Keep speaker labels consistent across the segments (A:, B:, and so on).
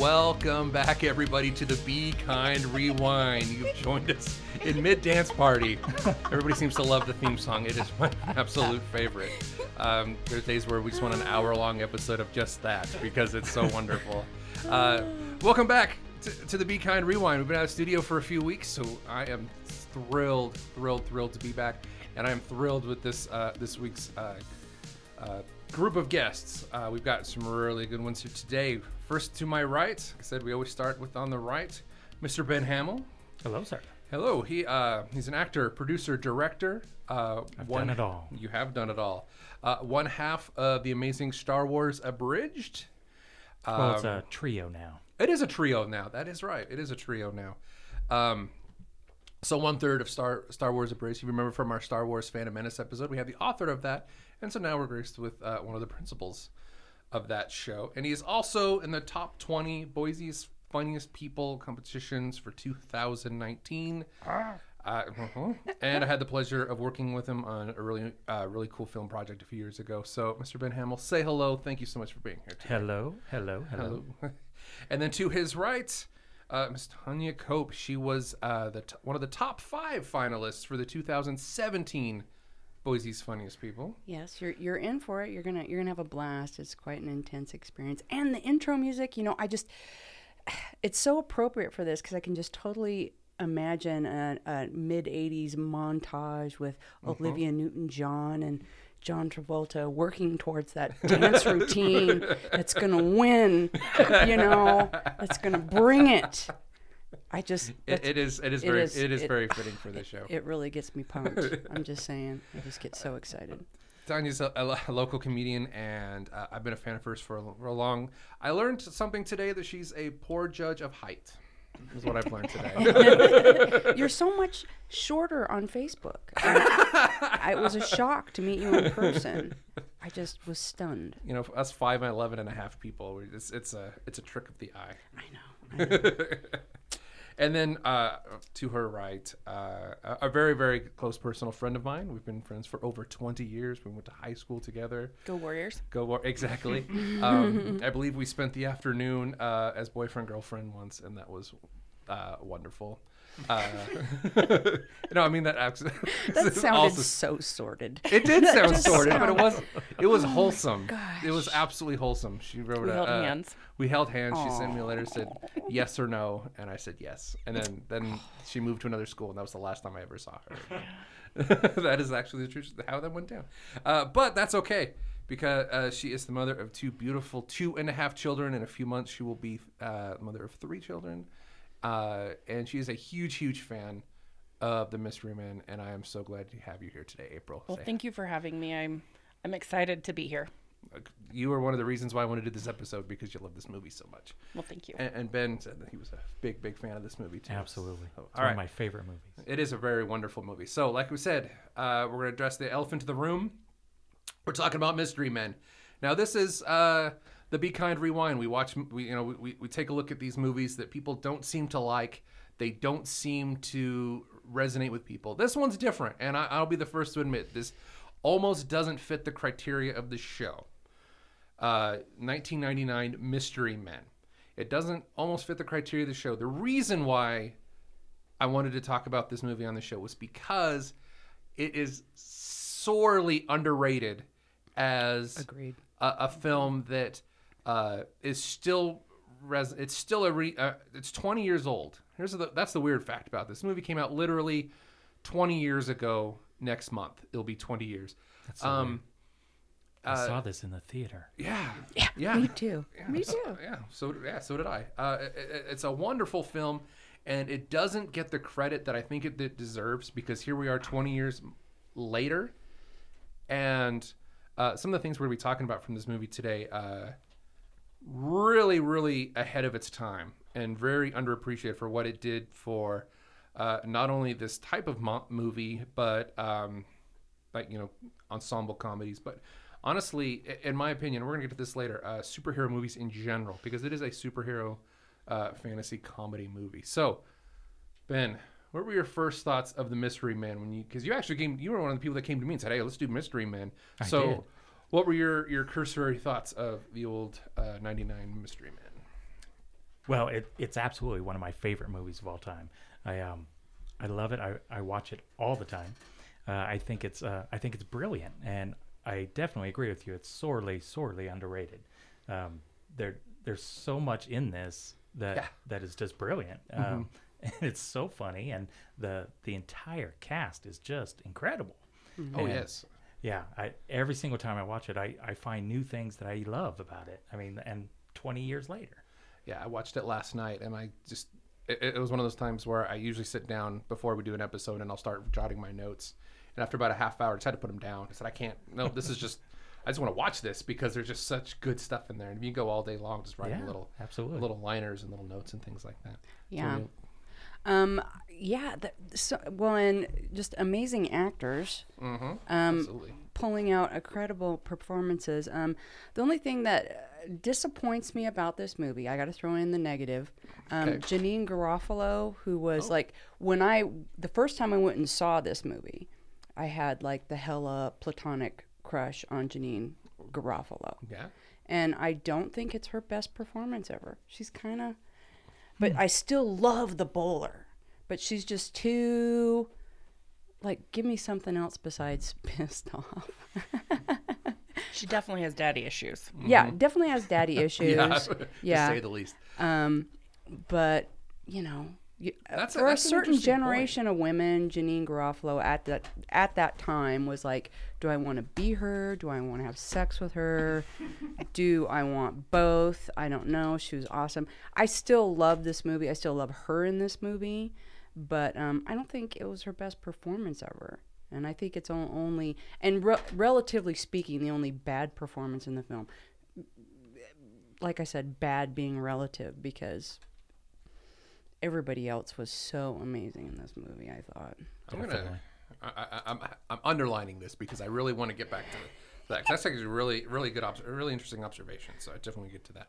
A: Welcome back, everybody, to the Be Kind Rewind. You've joined us in mid dance party. Everybody seems to love the theme song. It is my absolute favorite. Um, there's days where we just want an hour long episode of just that because it's so wonderful. Uh, welcome back to, to the Be Kind Rewind. We've been out of studio for a few weeks, so I am thrilled, thrilled, thrilled to be back, and I am thrilled with this uh, this week's uh, uh, group of guests. Uh, we've got some really good ones here today. First to my right, like I said we always start with on the right, Mr. Ben Hamill.
B: Hello, sir.
A: Hello. He uh, he's an actor, producer, director. Uh,
B: I've done it all.
A: You have done it all. Uh, one half of the amazing Star Wars Abridged.
B: Well, it's
A: Um,
B: a trio now.
A: It is a trio now. That is right. It is a trio now. Um, so one third of Star Star Wars Abridged. You remember from our Star Wars Phantom Menace episode, we had the author of that, and so now we're graced with uh, one of the principals of that show. And he is also in the top twenty Boise's funniest people competitions for 2019. Uh, mhm. and I had the pleasure of working with him on a really, uh, really cool film project a few years ago. So, Mr. Ben Hamill, say hello. Thank you so much for being here. Today.
B: Hello, hello, hello.
A: Hello. and then to his right, uh, Miss Tanya Cope. She was uh, the t- one of the top five finalists for the 2017 Boise's Funniest People.
C: Yes, you're you're in for it. You're gonna you're gonna have a blast. It's quite an intense experience. And the intro music, you know, I just it's so appropriate for this because I can just totally imagine a, a mid '80s montage with uh-huh. Olivia Newton-John and John Travolta working towards that dance routine that's gonna win. You know, that's gonna bring it. I just
A: it, it is it is
C: it
A: very
C: is,
A: it is
C: it-
A: very fitting for the show.
C: it really gets me pumped. I'm just saying. I just get so excited.
A: Tanya's a, a a local comedian, and uh, I've been a fan of hers for a, for a long. I learned something today that she's a poor judge of height. Is what I've learned today.
C: You're so much shorter on Facebook. I, it was a shock to meet you in person. I just was stunned.
A: you know, us five and eleven and a half people, it's, it's a it's a trick of the eye.
C: I know. I know.
A: And then uh, to her right, uh, a very, very close personal friend of mine. We've been friends for over 20 years. We went to high school together.
D: Go Warriors.
A: Go War- exactly. um, I believe we spent the afternoon uh, as boyfriend girlfriend once, and that was uh, wonderful. Uh, no, I mean that. Actually,
C: That sounded
A: also-
C: so sordid.
A: it did sound sordid, but it was it was wholesome. It was absolutely wholesome. She wrote
D: We
A: a,
D: held
A: uh,
D: hands.
A: We held hands. She sent me a letter, said yes or no, and I said yes. And then then she moved to another school, and that was the last time I ever saw her. that is actually the truth how that went down. Uh, but that's okay because uh, she is the mother of two beautiful two and a half children. In a few months, she will be uh, mother of three children, uh, and she is a huge, huge fan of the Mystery Men, And I am so glad to have you here today, April.
D: Well,
A: Say
D: thank you for having me. I'm I'm excited to be here.
A: you are one of the reasons why I wanted to do this episode because you love this movie so much.
D: Well, thank you.
A: And, and Ben said that he was a big, big fan of this movie too.
B: Absolutely.
A: So,
B: It's
A: all
B: one
A: right.
B: of my favorite movies.
A: It is a very wonderful movie. So, like we said, uh, we're going to address the elephant in the room. We're talking about Mystery Men. Now, this is uh, the Be Kind Rewind. We watch, we you know, we, we take a look at these movies that people don't seem to like. They don't seem to resonate with people. This one's different, and I, I'll be the first to admit this almost doesn't fit the criteria of the show. Uh, 1999 Mystery Men. It doesn't almost fit the criteria of the show. The reason why I wanted to talk about this movie on the show was because it is sorely underrated as
C: Agreed.
A: a, a film that uh, is still res- it's still a re- uh, it's 20 years old. Here's the that's the weird fact about this. movie came out literally 20 years ago next month. It'll be 20 years.
B: That's so
A: Um
B: I
A: uh,
B: saw this in the theater.
A: yeah.
C: Yeah,
A: Yeah.
C: me too.
A: Yeah,
D: Me
A: so-
D: too.
A: Yeah, so yeah, so did I. Uh, it, it- it's a wonderful film, and it doesn't get the credit that I think it, it deserves because here we are, 20 years later, and uh, some of the things we're going to be talking about from this movie today, uh, really, really ahead of its time and very underappreciated for what it did for uh, not only this type of mo- movie, but um, like you know, ensemble comedies, but honestly, in my opinion, we're gonna get to this later. Uh, superhero movies in general, because it is a superhero uh, fantasy comedy movie. So, Ben, what were your first thoughts of the Mystery Man when you? Because you actually came, you were one of the people that came to me and said, "Hey, let's do Mystery Man."
B: I
A: so,
B: did.
A: What were your your cursory thoughts of the old uh, '99 Mystery Man?
B: Well, it, it's absolutely one of my favorite movies of all time. I um, I love it. I, I watch it all the time. Uh, I think it's uh, I think it's brilliant, and I definitely agree with you. It's sorely sorely underrated. Um, there there's so much in this that
A: Yeah.
B: that is just brilliant. Um, and it's so funny, and the the entire cast is just incredible.
A: Oh yes.
B: Yeah, I, every single time I watch it, I, I find new things that I love about it. I mean, and 20 years later.
A: Yeah, I watched it last night, and I just it, it was one of those times where I usually sit down before we do an episode, and I'll start jotting my notes. And after about a half hour, I just had to put them down. I said, I can't. No, this is just. I just want to watch this because there's just such good stuff in there, and you can go all day long just writing
B: Yeah,
A: little
B: absolutely.
A: little liners and little notes and things like that.
C: Yeah.
A: So,
C: Um, yeah. The, so, well, and just amazing actors.
A: mhm,
C: Um, pulling out incredible performances. Um, the only thing that uh, disappoints me about this movie, I got to throw in the negative. Um,
A: Okay.
C: Janeane Garofalo, who was
A: Oh.
C: like when I the first time I went and saw this movie, I had like the hella platonic crush on Janeane Garofalo,
A: Yeah.
C: and I don't think it's her best performance ever. She's kind of, but I still love the bowler, but she's just too. Like, give me something else besides pissed off.
D: She definitely has daddy issues.
C: Yeah, definitely has daddy issues.
A: Yeah.
C: Yeah.
A: to say the least.
C: Um, but you know, you,
A: That's
C: for a,
A: that's an
C: certain
A: interesting point.
C: generation of women, Janeane Garofalo at that at that time was like, do I want to be her? Do I want to have sex with her? do I want both? I don't know. She was awesome. I still love this movie. I still love her in this movie, but um, I don't think it was her best performance ever. And I think it's only, and re- relatively speaking, the only bad performance in the film like I said, bad being relative because everybody else was so amazing in this movie. I thought.
A: I'm gonna. I, I, I'm I'm underlining this because I really want to get back to that. 'cause That's actually a really really good, obs- really interesting observation. So I definitely get to that.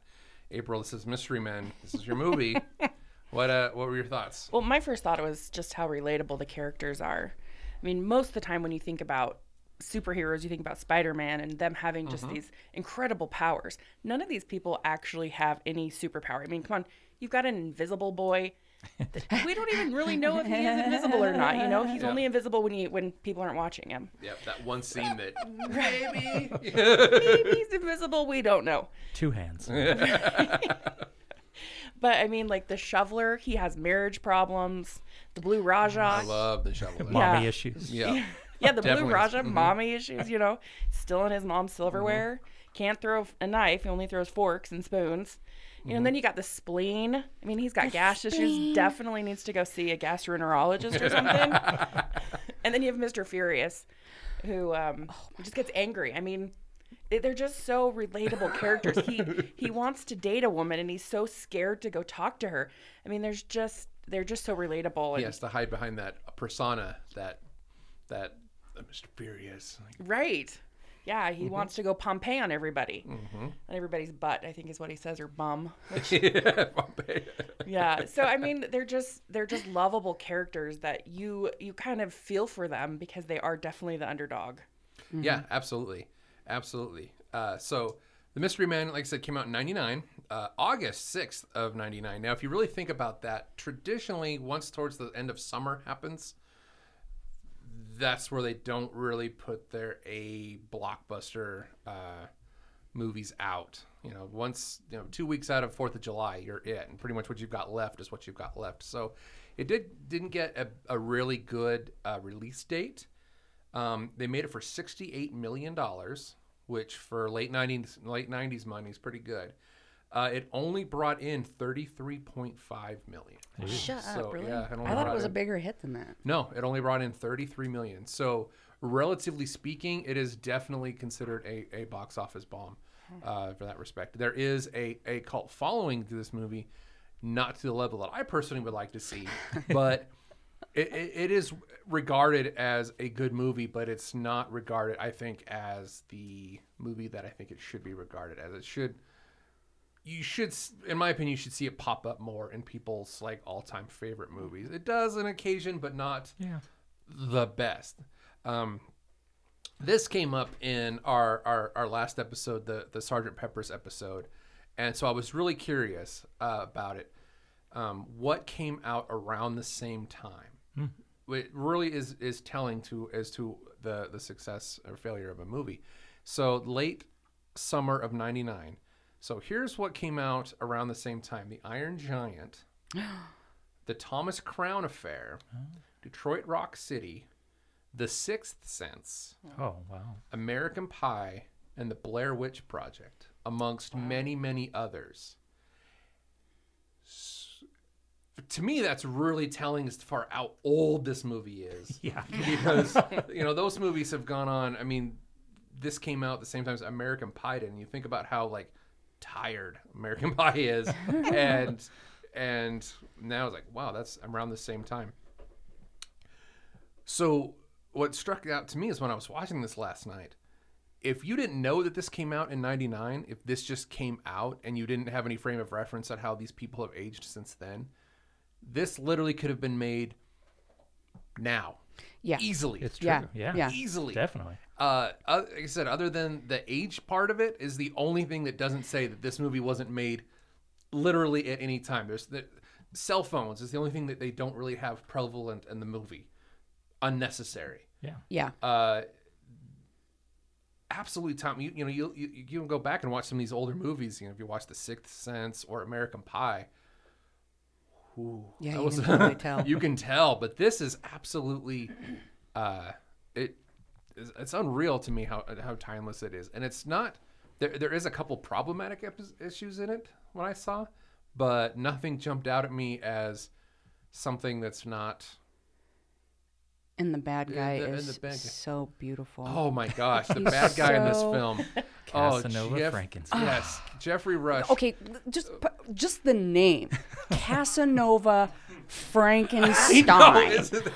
A: April, this is Mystery Men. This is your movie. what uh, what were your thoughts?
D: Well, my first thought was just how relatable the characters are. I mean, most of the time when you think about superheroes, you think about Spider Man and them having just these incredible powers. None of these people actually have any superpower. I mean, come on, you've got an invisible boy. we don't even really know if he is invisible or not. You know, he's
A: Yeah.
D: only invisible when you when people aren't watching him.
A: Yep, that one scene that maybe.
D: Maybe he's invisible. We don't know.
B: Two hands.
D: But I mean, like the shoveler, he has marriage problems. The Blue Raja,
A: I love the shoveler.
B: Mommy
D: Yeah.
B: issues.
A: Yeah.
D: Yeah, the Blue
A: Definitely.
D: Raja,
A: Mhm.
D: mommy issues, you know, still in his mom's silverware. Can't throw a knife. He only throws forks and spoons. You know, and then you got the spleen. I mean, he's got gas issues. Definitely needs to go see a gastroenterologist or something. and then you have Mr. Furious, who um, just gets angry. I mean, they- they're just so relatable characters. He he wants to date a woman, and he's so scared to go talk to her. I mean, there's just they're just so relatable.
A: He
D: And,
A: has to hide behind that persona that that uh, Mr. Furious. Like,
D: Right. Yeah,
A: Mm-hmm.
D: he wants to go Pompeii on everybody. On everybody's butt, I think is what he says, or bum. Which,
A: yeah, Pompeii.
D: yeah. So I mean, they're just they're just lovable characters that you you kind of feel for them because they are definitely the underdog.
A: Yeah, absolutely, absolutely. Uh, so, the Mystery Man, like I said, came out in '99, uh, August sixth of '99. Now, if you really think about that, traditionally, once towards the end of summer happens, that's where they don't really put their a blockbuster uh, movies out. You know, once you know, two weeks out of Fourth of July, you're it, and pretty much what you've got left is what you've got left. So, it did didn't get a, a really good uh, release date. Um, they made it for sixty-eight million dollars, which for late nineties late nineties money is pretty good. Uh, it only brought in thirty-three point five million.
C: Shut
A: So,
C: up! Really?
A: yeah, it only
C: I thought it
A: brought
C: was a bigger hit than that.
A: No, it only brought in thirty-three million. So, relatively speaking, it is definitely considered a, a box office bomb uh, for that respect. There is a, a cult following to this movie, not to the level that I personally would like to see, but it, it, it is regarded as a good movie, but it's not regarded, I think, as the movie that I think it should be regarded as. It should, you should, in my opinion, you should see it pop up more in people's like all-time favorite movies. It does on occasion, but not
B: Yeah.
A: the best. Um, this came up in our, our, our last episode, the, the Sergeant Pepper's episode. and so I was really curious uh, about it. Um, what came out around the same time? It really is is telling to as to the the success or failure of a movie. So late summer of '99. So here's what came out around the same time: The Iron Giant, The Thomas Crown Affair, Detroit Rock City, The Sixth Sense,
B: Oh wow.
A: American Pie, and The Blair Witch Project, amongst many, many others. S- To me, that's really telling as far how old this movie is.
B: Yeah.
A: Because, you know, those movies have gone on. I mean, this came out the same time as American Pie did, and you think about how, like, tired American Pie is. and, and now it's like, wow, that's around the same time. So, what struck out to me is when I was watching this last night, if you didn't know that this came out in 99 if this just came out and you didn't have any frame of reference on how these people have aged since then this literally could have been made now
C: Yeah.
A: easily
B: It's true.
C: Yeah,
B: Yeah.
C: yeah.
A: easily
B: Definitely.
A: uh, uh, like i said other than the age part of it is the only thing that doesn't say that this movie wasn't made literally at any time there's the cell phones is the only thing that they don't really have prevalent in the movie unnecessary
B: Yeah.
C: Yeah.
A: uh, absolutely time. You, you know, you, you you can go back and watch some of these older movies. You know, if you watch The Sixth Sense or American Pie. Ooh,
C: Yeah, you
A: was-
C: can totally tell.
A: you can tell, but this is absolutely, uh, it, it's, unreal to me how how timeless it is, and it's not. There there is a couple problematic issues in it when I saw, but nothing jumped out at me as something that's not.
C: And the bad guy
A: the-
C: is
A: the guy.
C: so beautiful.
A: Oh my gosh, the bad guy in this film.
B: Casanova
A: Jeff-
B: Frankenstein.
A: Yes, Geoffrey Rush.
C: Okay, just just the name, Casanova Frankenstein.
A: No, isn't?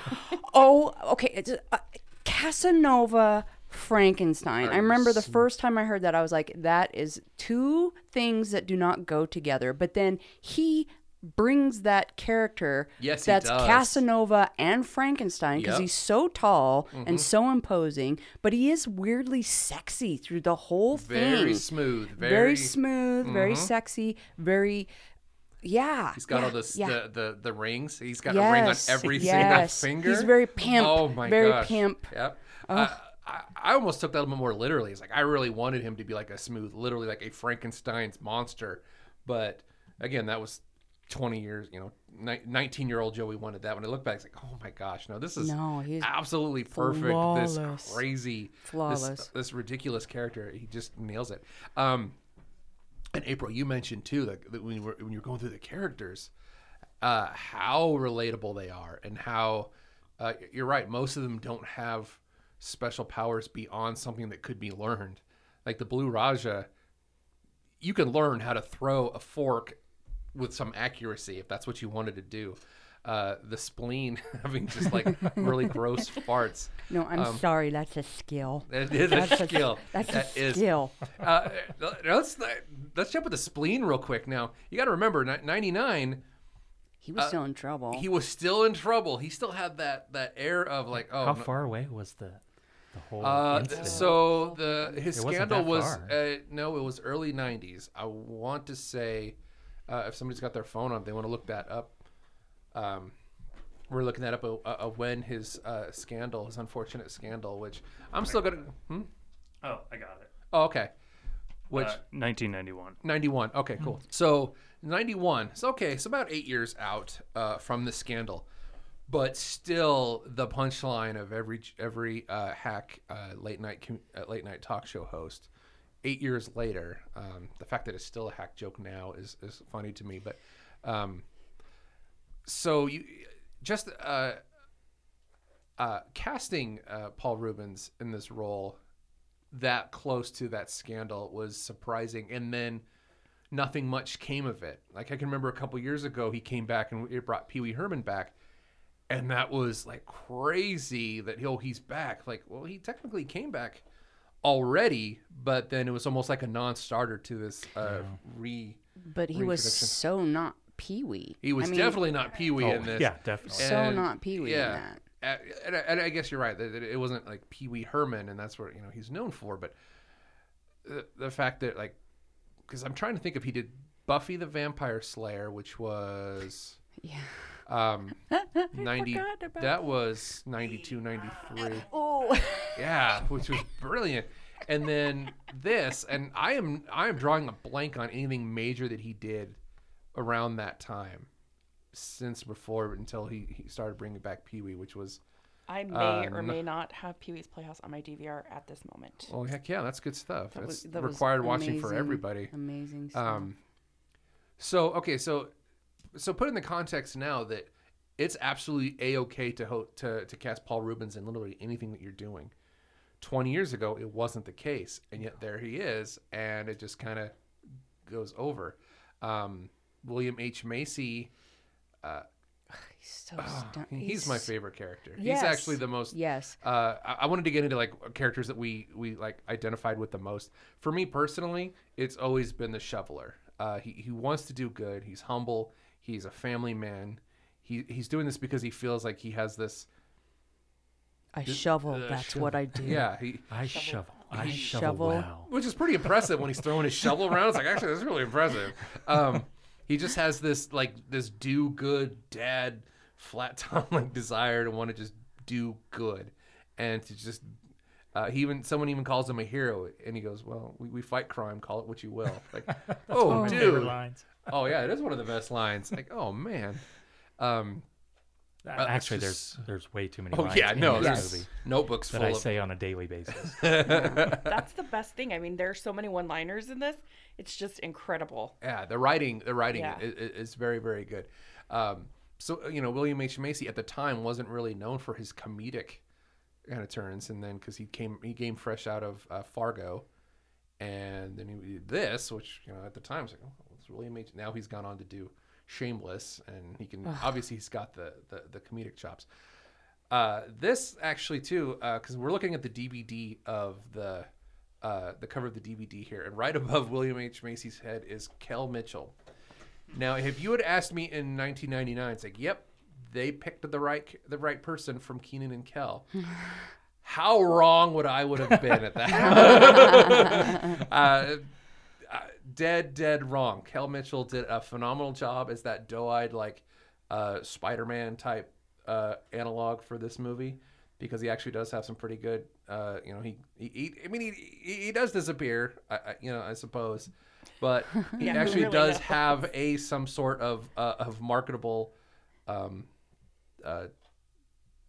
C: Oh, okay. It's, uh, Casanova Frankenstein. I remember the first time I heard that, I was like, that is two things that do not go together. But then he brings that character
A: Yes,
C: that's. Casanova and Frankenstein because
A: Yep. Mm-hmm.
C: he's so tall and so imposing, but he is weirdly sexy through the whole
A: Very
C: thing.
A: Very smooth. Very,
C: Very, smooth, very
A: Mhm.
C: sexy, very. Yeah.
A: He's got
C: yeah,
A: all this
C: yeah.
A: the, the the rings. He's got a ring on every
C: yes.
A: single finger.
C: He's very pimp,
A: Oh my
C: very
A: gosh.
C: pimp.
A: Yep. I, I, I almost took that a little bit more literally. It's like I really wanted him to be like a smooth, literally like a Frankenstein's monster. But again, that was 20 years, you know, 19 year old Joey wanted that. When I look back, it's like, oh my gosh, no, this is
C: No, he's
A: absolutely perfect.
C: flawless.
A: This crazy,
C: Flawless.
A: This, this ridiculous character. He just nails it. Um, and April, you mentioned too that, that when you were when you're going through the characters, uh, how relatable they are, and how uh, you're right. Most of them don't have special powers beyond something that could be learned. Like the Blue Raja, you can learn how to throw a fork with some accuracy if that's what you wanted to do. Uh, the spleen having just like really gross farts.
C: No, I'm
A: Um,
C: sorry. That's a skill.
A: That is a skill.
C: A, that's
A: That
C: a
A: is-
C: skill.
A: uh, let's let's jump with the spleen real quick. Now you got to remember, ninety nine.
C: He was still in trouble.
A: uh, He was still in trouble. He still had that that air of like, oh,
B: How
A: no-
B: far away was the the whole
A: Uh,
B: incident?
A: so the his
B: It
A: scandal was uh, no, it was early '90s. I want to say, uh, if somebody's got their phone on, they want to look that up. Um, we're looking that up uh, uh, when his uh, scandal, his unfortunate scandal, which I'm still gonna. Hmm?
E: Oh, I got it.
A: Oh, okay. Which
E: Uh, 1991.
A: 91. Okay, cool. So 91. So okay, it's about eight years out uh, from the scandal, but still the punchline of every every uh, hack uh, late night com- uh, late night talk show host. Eight years later, um, the fact that it's still a hack joke now is is funny to me. But um, so you just uh, uh, casting uh, Paul Reubens in this role that close to that scandal was surprising and then nothing much came of it like i can remember a couple years ago he came back and it brought pee-wee herman back and that was like crazy that oh he's back like well he technically came back already but then it was almost like a non-starter to this uh re
C: but he was so not Pee Wee.
A: he was
C: I mean,
A: definitely not pee-wee
B: Oh,
A: in this
B: yeah, definitely.
C: so
A: And-
C: not Pee Wee
A: yeah.
C: in that.
A: And, I- and I guess you're right. That that it wasn't like Pee Wee Herman, and that's what you know he's known for. But the, the fact that like because I'm trying to think if he did Buffy the Vampire Slayer, which was
C: Yeah.
A: Um 90 that was 92 93
C: Oh.
A: yeah which was brilliant and then this and i am i am drawing a blank on anything major that he did around that time since before until he, he started bringing back pee-wee which was
D: I may
A: Uh,
D: or may not have Pee Wee's Playhouse on my DVR at this moment.
A: oh heck yeah that's good stuff
C: That
A: that's
C: was- that was
A: required watching for everybody
C: Amazing stuff.
A: Um, so okay, so so put in the context now that it's absolutely a okay to ho- to to cast Paul Reubens in literally anything that you're doing. Twenty years ago, it wasn't the case, and yet there he is, and it just kind of goes over. Um, William H Macy,
C: he's so
A: ah,
C: stu-
A: he's, my favorite character.
C: Yes.
A: He's actually the most
C: Yes.
A: uh, I, I wanted to get into like characters that we we like identified with the most. For me personally, it's always been the shoveler. Uh, he he wants to do good. He's humble. He's a family man. He he's doing this because he feels like he has this.
C: I shovel.
A: uh,
C: That's
A: shovel-
C: what I do.
A: Yeah, he
B: I shovel. I shovel,
C: shovel.
B: well.
A: which is pretty impressive when he's throwing his shovel around. It's like actually that's really impressive. Um, he just has this like this do good dad flat tongue like desire to want to just do good and to just uh, he even someone even calls him a hero and he goes well we, we fight crime call it what you will like oh dude
B: lines.
A: Oh yeah it is one of the best lines like oh man um
B: Uh, Actually,
A: just-
B: there's there's way too many.
A: oh
B: lines
A: yeah
B: in
A: no
B: this
A: there's
B: movie
A: notebooks
B: that
A: full
B: I
A: of
B: say on a daily basis.
D: That's the best thing. I mean, there's so many one-liners in this. It's just incredible.
A: Yeah, the writing, the writing
D: Yeah.
A: is, is very, very good. Um, so you know, William H Macy at the time wasn't really known for his comedic kind of turns, and then because he came, he came fresh out of uh, Fargo, and then he did this, which you know at the time was like, oh, it's William H. Now he's gone on to do Shameless, and he can obviously he's got the the, the comedic chops. Uh, this actually too, because we're looking at the DVD of the uh, the cover of the DVD here, and right above William H Macy's head is Kel Mitchell. Now, if you had asked me in 1999, it's like, yep, they picked the right the right person from Kenan and Kel. How wrong would I would have been at that? uh, uh, dead, dead wrong. Kel Mitchell did a phenomenal job as that doe-eyed, like uh, Spider-Man type uh, analog for this movie because he actually does have some pretty good. Uh, you know, he, he, he I mean, he, he, he does disappear. I, I, you know, I suppose, but he
D: Yeah,
A: actually
D: really
A: does
D: knows?
A: have a some sort of uh, of marketable um, uh,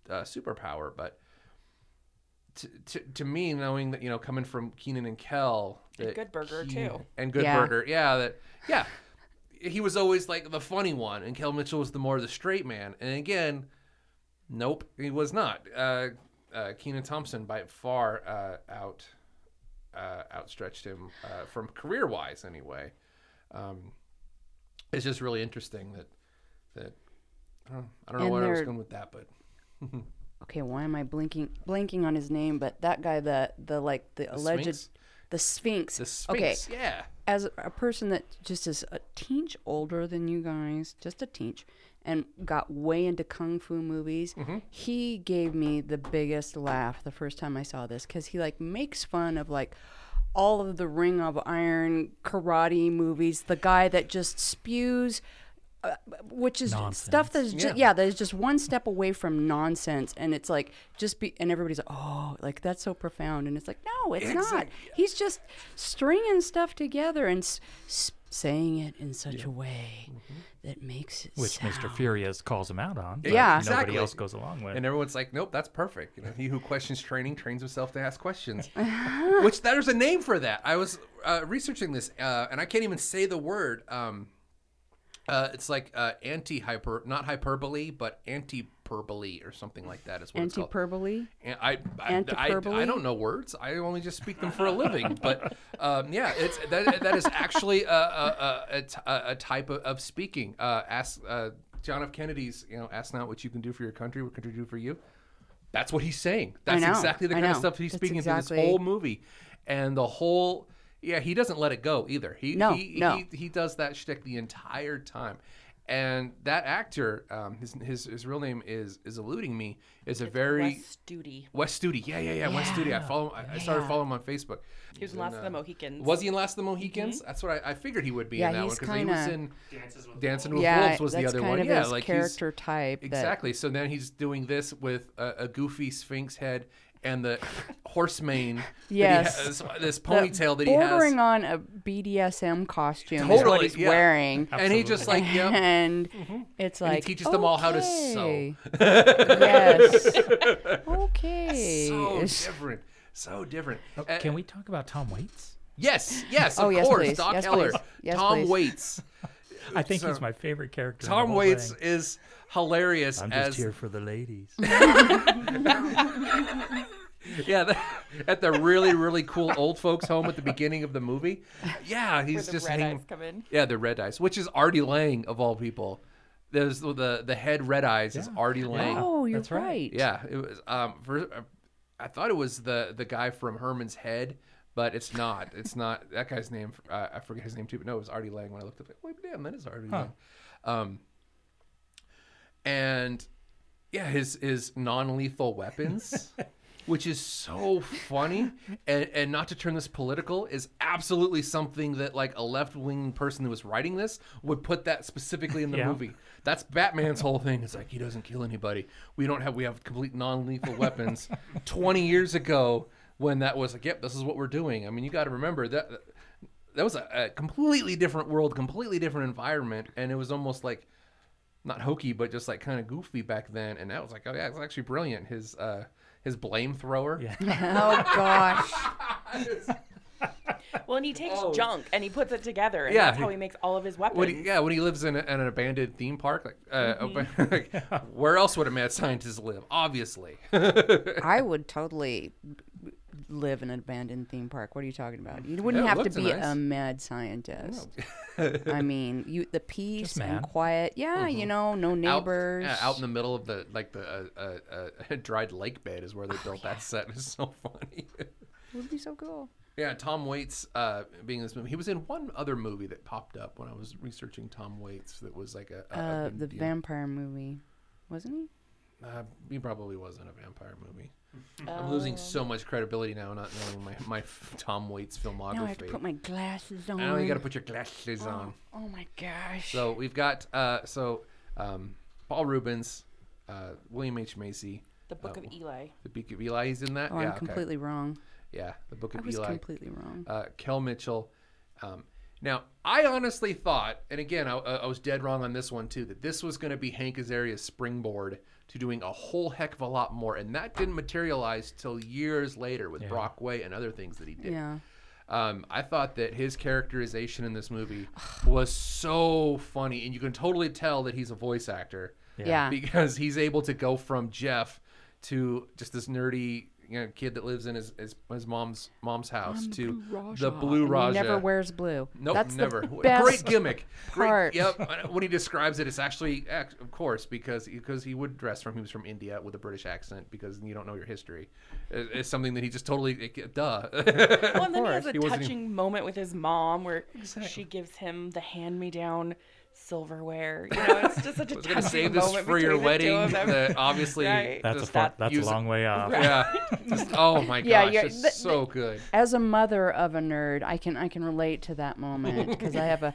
A: uh, superpower, but. To, to, to me, knowing that you know, coming from Kenan and Kel,
D: And Good Burger,
A: Kenan-
D: too.
A: and Good
C: Yeah.
A: Burger, yeah, that yeah, he was always like the funny one, and Kel Mitchell was the more the straight man. And again, nope, he was not. Uh, uh, Kenan Thompson by far uh, out uh, outstretched him uh, from career wise, anyway. Um, it's just really interesting that that I don't, I don't know
C: And
A: where I was going with that, but
C: Okay, why am I blinking blanking on his name? But that guy, the the like the, alleged
A: Sphinx?
C: The Sphinx.
A: the Sphinx. Okay, yeah.
C: as a person that just is a teeny older than you guys, just a teeny, and got way into kung fu movies,
A: Mm-hmm.
C: he gave me the biggest laugh the first time I saw this because he like makes fun of like all of the Ring of Iron karate movies. The guy that just spews. Uh, which is stuff that's just,
A: Yeah.
C: yeah that is just one step away from nonsense and it's like just be and everybody's like oh like that's so profound and it's like no it's not he's just stringing stuff together and s- s- saying it in such a way that makes it
B: Which Mr. Furious calls him out on. but
C: Yeah.
B: Nobody
A: Exactly.
B: else goes along with.
A: And everyone's like, nope, that's perfect. You know, he who questions training trains himself to ask questions. Which there's a name for that. I was uh, researching this, uh, and I can't even say the word. Um, uh, it's like uh, anti-hyper, not hyperbole, but anti-hyperbole or something like that is what it's called. I, I, I,
C: Antiperbole?
A: I don't know words. I only just speak them for a living. But um, yeah, it's that, that is actually a a type of, of speaking. Uh, ask uh, John F. Kennedy's, you know, ask not what you can do for your country, what country do for you. That's what he's saying. That's exactly the kind of stuff he's
C: That's
A: speaking through
C: exactly-
A: this whole movie, and the whole. Yeah, he doesn't let it go either. He
C: No,
A: he,
C: no.
A: he he does that shtick the entire time, and that actor, um, his, his his real name is is eluding me. Is a very
D: Wes Studi.
A: Wes Studi. Yeah, yeah, yeah. Wes Studi. I follow. I, I started
C: Yeah.
A: following him on Facebook.
D: He was in
A: in,
D: Last of the
A: uh,
D: Mohicans.
A: Was he in Last of the Mohicans? That's what I, I figured he would be
C: Yeah,
A: in that one because he was in
E: Dances with
A: Dancing with
C: yeah,
A: Wolves was the other one.
C: of
A: yeah,
C: his
A: like he's-
C: character type. that-
A: Exactly. So then he's doing this with a, a goofy sphinx head and the horse mane.
C: Yes.
A: That he has, this
C: the
A: ponytail that he has.
C: bordering on a BDSM costume is what
A: Totally,
C: he's
A: yeah.
C: wearing.
A: and he just like, yep.
C: and it's
A: And he
C: like
A: teaches them all how to sew.
C: yes. Okay.
A: So different. So different.
B: Oh,
A: Uh,
B: Can we talk about Tom Waits?
A: Yes, yes,
C: Oh,
A: of
C: yes,
A: course.
C: please.
A: Doc
C: Yes,
A: Heller.
C: Yes,
A: Tom
C: please.
A: Waits.
B: I think
A: So-
B: he's my favorite character. in the
A: Tom
B: whole
A: Waits
B: thing.
A: is hilarious
B: I'm just
A: as
B: here for the ladies.
A: yeah the, at the really really cool old folks home at the beginning of the movie. Yeah,
D: Where
A: he's
D: the
A: just
D: red
A: hanging.
D: eyes come in.
A: Yeah, the red eyes, which is Artie Lange of all people. There's the the, the head red eyes is Artie Lange.
C: Oh, you're
B: That's right.
C: right.
A: Yeah, it was. Um, for, uh, I thought it was the the guy from Herman's Head, but it's not. It's not that guy's name. Uh, I forget his name too, but no, it was Artie Lange. When I looked up, like, wait, damn, that is Artie Lange. Um, and yeah, his his non lethal weapons. Which is so funny, and and not to turn this political, is absolutely something that like a left wing person who was writing this would put that specifically in the
B: Yeah.
A: movie. That's Batman's whole thing. It's like he doesn't kill anybody. We don't have we have complete non-lethal weapons. Twenty years ago, when that was like, yep, this is what we're doing. I mean, you got to remember that that was a, a completely different world, completely different environment, and it was almost like not hokey, but just like kind of goofy back then. And that was like, oh yeah, it's actually brilliant. His uh his blame thrower.
B: Yeah.
C: Oh gosh.
D: Well, and he takes
A: Oh.
D: junk and he puts it together, and
A: Yeah.
D: that's how he makes all of his weapons.
A: When he, yeah, when he lives in, a, in an abandoned theme park, like, uh,
C: Mm-hmm.
A: like, where else would a mad scientist live? Obviously.
C: I would totally live in an abandoned theme park. What are you talking about? You wouldn't
A: Yeah,
C: have to be
A: nice.
C: a mad scientist. I mean, you the peace and quiet. Yeah, you know, no
A: Mm-hmm. out,
C: neighbors.
A: yeah, out in the middle of the like the uh, uh, uh, dried lake bed is where they
C: Oh,
A: built that set. It's so funny.
C: It would be so cool.
A: yeah, Tom Waits uh, being in this movie. He was in one other movie that popped up when I was researching Tom Waits. That was like a, a, a
C: Uh,
A: big
C: the
A: deal.
C: vampire movie, wasn't he?
A: Uh, he probably wasn't a vampire movie. I'm losing so much credibility now, not knowing my, my Tom Waits filmography.
C: Now I have to put my glasses on.
A: Now you got to put your glasses on.
C: Oh my gosh.
A: So we've got uh, so um, Paul Reubens, uh, William H Macy,
D: the Book
A: uh,
D: of Eli.
A: the Beak of Eli. He's in that.
C: oh,
A: yeah,
C: I'm
A: okay.
C: completely wrong.
A: Yeah, the Book of
C: I
A: of
C: was
A: Eli.
C: completely wrong.
A: uh, Kel Mitchell. Um, now, I honestly thought, and again, I, I was dead wrong on this one too, that this was going to be Hank Azaria's springboard to doing a whole heck of a lot more, and that didn't materialize till years later with Brockmire and other things that he did.
C: Yeah.
A: Um, I thought that his characterization in this movie was so funny, and you can totally tell that he's a voice actor
C: Yeah.
A: because he's able to go from Jeff to just this nerdy you know, kid that lives in his, his, his mom's mom's house to the blue
C: And
A: Raja.
C: He never wears blue.
A: Nope,
C: That's
A: never.
C: The
A: Great gimmick.
C: part.
A: Great. Yep. Uh, when he describes it, it's actually, of course, because because he would dress from he was from India with a British accent because you don't know your history. It- It's something that he just totally it- duh.
D: Well, and then he has a
A: He wasn't
D: touching moment with his mom where she gives him the hand-me-down silverware. You know, it's just such a
A: I was gonna
D: touching
A: save this for your
D: between the two
A: wedding. That obviously,
D: Right.
B: That's a
A: just
B: far, that's a
A: use it-
B: long way off.
A: Yeah. Just, oh my
C: Yeah,
A: gosh,
C: you're-
A: it's
C: the-
A: so good.
C: As a mother of a nerd, I can I can relate to that moment because I have a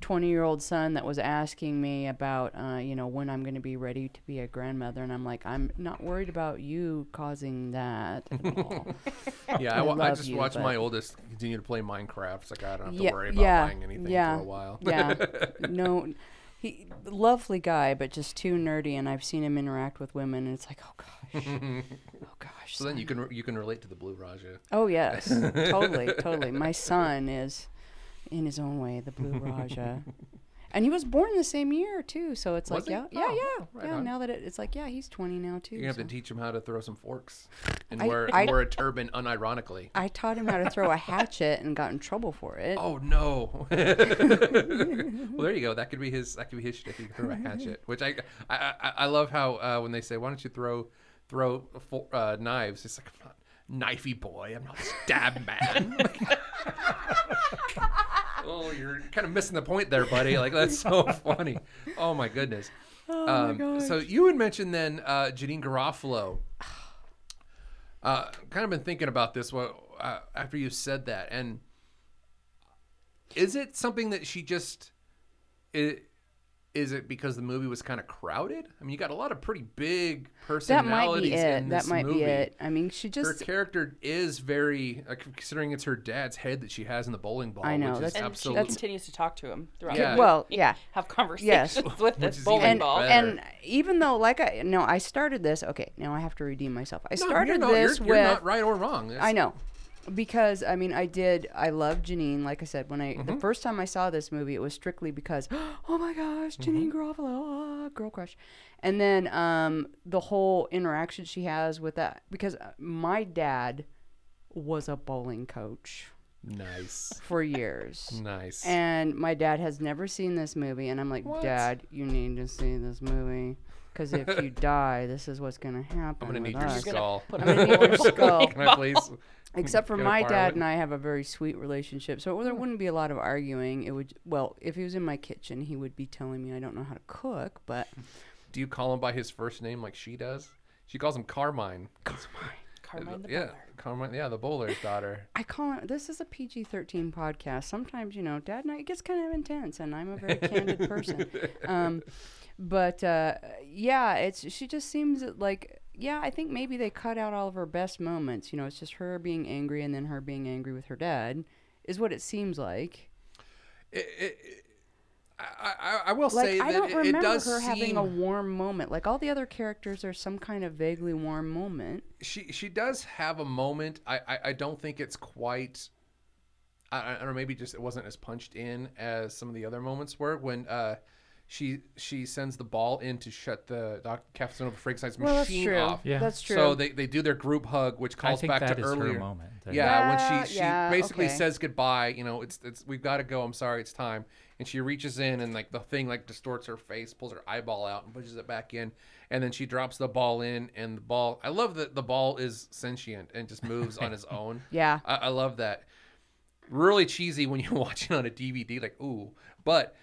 C: 20 year old son that was asking me about uh, you know when I'm going to be ready to be a grandmother, and I'm like I'm not worried about you causing that at all.
A: Yeah, I,
C: I
A: I just
C: you,
A: watched my oldest continue to play Minecraft. It's like I don't have to
C: yeah,
A: worry about
C: yeah,
A: buying anything
C: yeah,
A: for a while.
C: yeah, no. He lovely guy, but just too nerdy, and I've seen him interact with women, and it's like, oh gosh, oh gosh.
A: so then you can you can relate to the Blue Raja.
C: Oh yes, totally, totally. My son is, in his own way, the Blue Raja, and he was born the same year too. So it's
A: Was
C: like, yeah, yeah,
A: Oh,
C: yeah,
A: right
C: yeah.
A: on.
C: Now that it, it's like, yeah, he's twenty now too.
A: You're have
C: so.
A: to teach him how to throw some forks and
C: I-
A: wear,
C: I-
A: wear a turban unironically.
C: I taught him how to throw a hatchet and got in trouble for it.
A: Oh no! well, there you go. That could be his. That could be his shtick. He could throw a hatchet, which I I, I, I love how uh, when they say, "Why don't you throw throw uh, knives?" It's like I'm not knifey boy. I'm not stab man. oh, you're kind of missing the point there, buddy. Like that's so funny. Oh my goodness.
C: Oh
A: um, so you had mentioned then uh, Janeane Garofalo. Uh, kind of been thinking about this what, uh, after you said that, and is it something that she just it, is it because the movie was kind of crowded? I mean, you got a lot of pretty big
C: That might
A: personalities
C: be it.
A: in
C: That might
A: movie.
C: be it. I mean, she just Her
A: character is very, uh, considering it's her dad's head that she has in the bowling ball.
C: I know,
A: which is
D: And
A: absolutely.
D: she continues to talk to him throughout.
A: Yeah.
D: the
C: well, yeah.
D: Have conversations with this bowling
C: and
D: ball.
C: and even though like I no, I started this. Okay, now I have to redeem myself. I
A: No,
C: started
A: you're, no,
C: this
A: you're,
C: with
A: you're not right or wrong. It's-
C: I know. Because I mean, I did. I love Janeane. Like I said, when I
A: Mm-hmm.
C: the first time I saw this movie, it was strictly because, oh my gosh, Janeane
A: Mm-hmm.
C: Garofalo, ah, girl crush. And then um, the whole interaction she has with that, because uh, my dad was a bowling coach
A: Nice.
C: for years.
A: Nice.
C: And my dad has never seen this movie, and I'm like,
A: What?
C: Dad, you need to see this movie, because if you die, this is what's gonna happen.
A: I'm gonna need your skull.
C: I'm gonna need your skull.
A: Can I please?
C: Except for my dad and I have a very sweet relationship, so there wouldn't be a lot of arguing. It would, well, if he was in my kitchen, he would be telling me I don't know how to cook, but
A: Do you call him by his first name like she does? She calls him Carmine.
D: Carmine the
A: yeah,
D: bowler.
A: Carmine. Yeah, the bowler's daughter.
C: I call it. This is a PG-13 podcast. Sometimes, you know, Dad and I it gets kind of intense, and I'm a very candid person. Um, but uh, yeah, it's she just seems like yeah. I think maybe they cut out all of her best moments. You know, it's just her being angry and then her being angry with her dad, is what it seems like.
A: It, it, it- I, I, I will
C: Like
A: say
C: I
A: that
C: don't
A: it,
C: remember
A: it does
C: her
A: seem
C: having a warm moment. Like all the other characters are some kind of vaguely warm moment.
A: she she does have a moment. I I, I don't think it's quite. I, I don't know. Maybe just it wasn't as punched in as some of the other moments were when uh, she she sends the ball in to shut the Dr. Castanova Frankenstein's
C: Well, that's
A: machine
C: true.
A: off.
B: Yeah.
C: That's true.
A: So they, they do their group hug, which
B: I
A: calls
B: think
A: back
B: that
A: to
B: is
A: earlier.
B: her moment.
A: Yeah,
C: Yeah,
A: when she she
C: yeah,
A: basically
C: okay.
A: says goodbye. You know, it's it's we've got to go. I'm sorry, it's time. And she reaches in and like the thing like distorts her face, pulls her eyeball out, and pushes it back in. And then she drops the ball in, and the ball. I love that the ball is sentient and just moves on its own.
C: Yeah.
A: I, I love that. Really cheesy when you're watching on a DVD, like ooh. But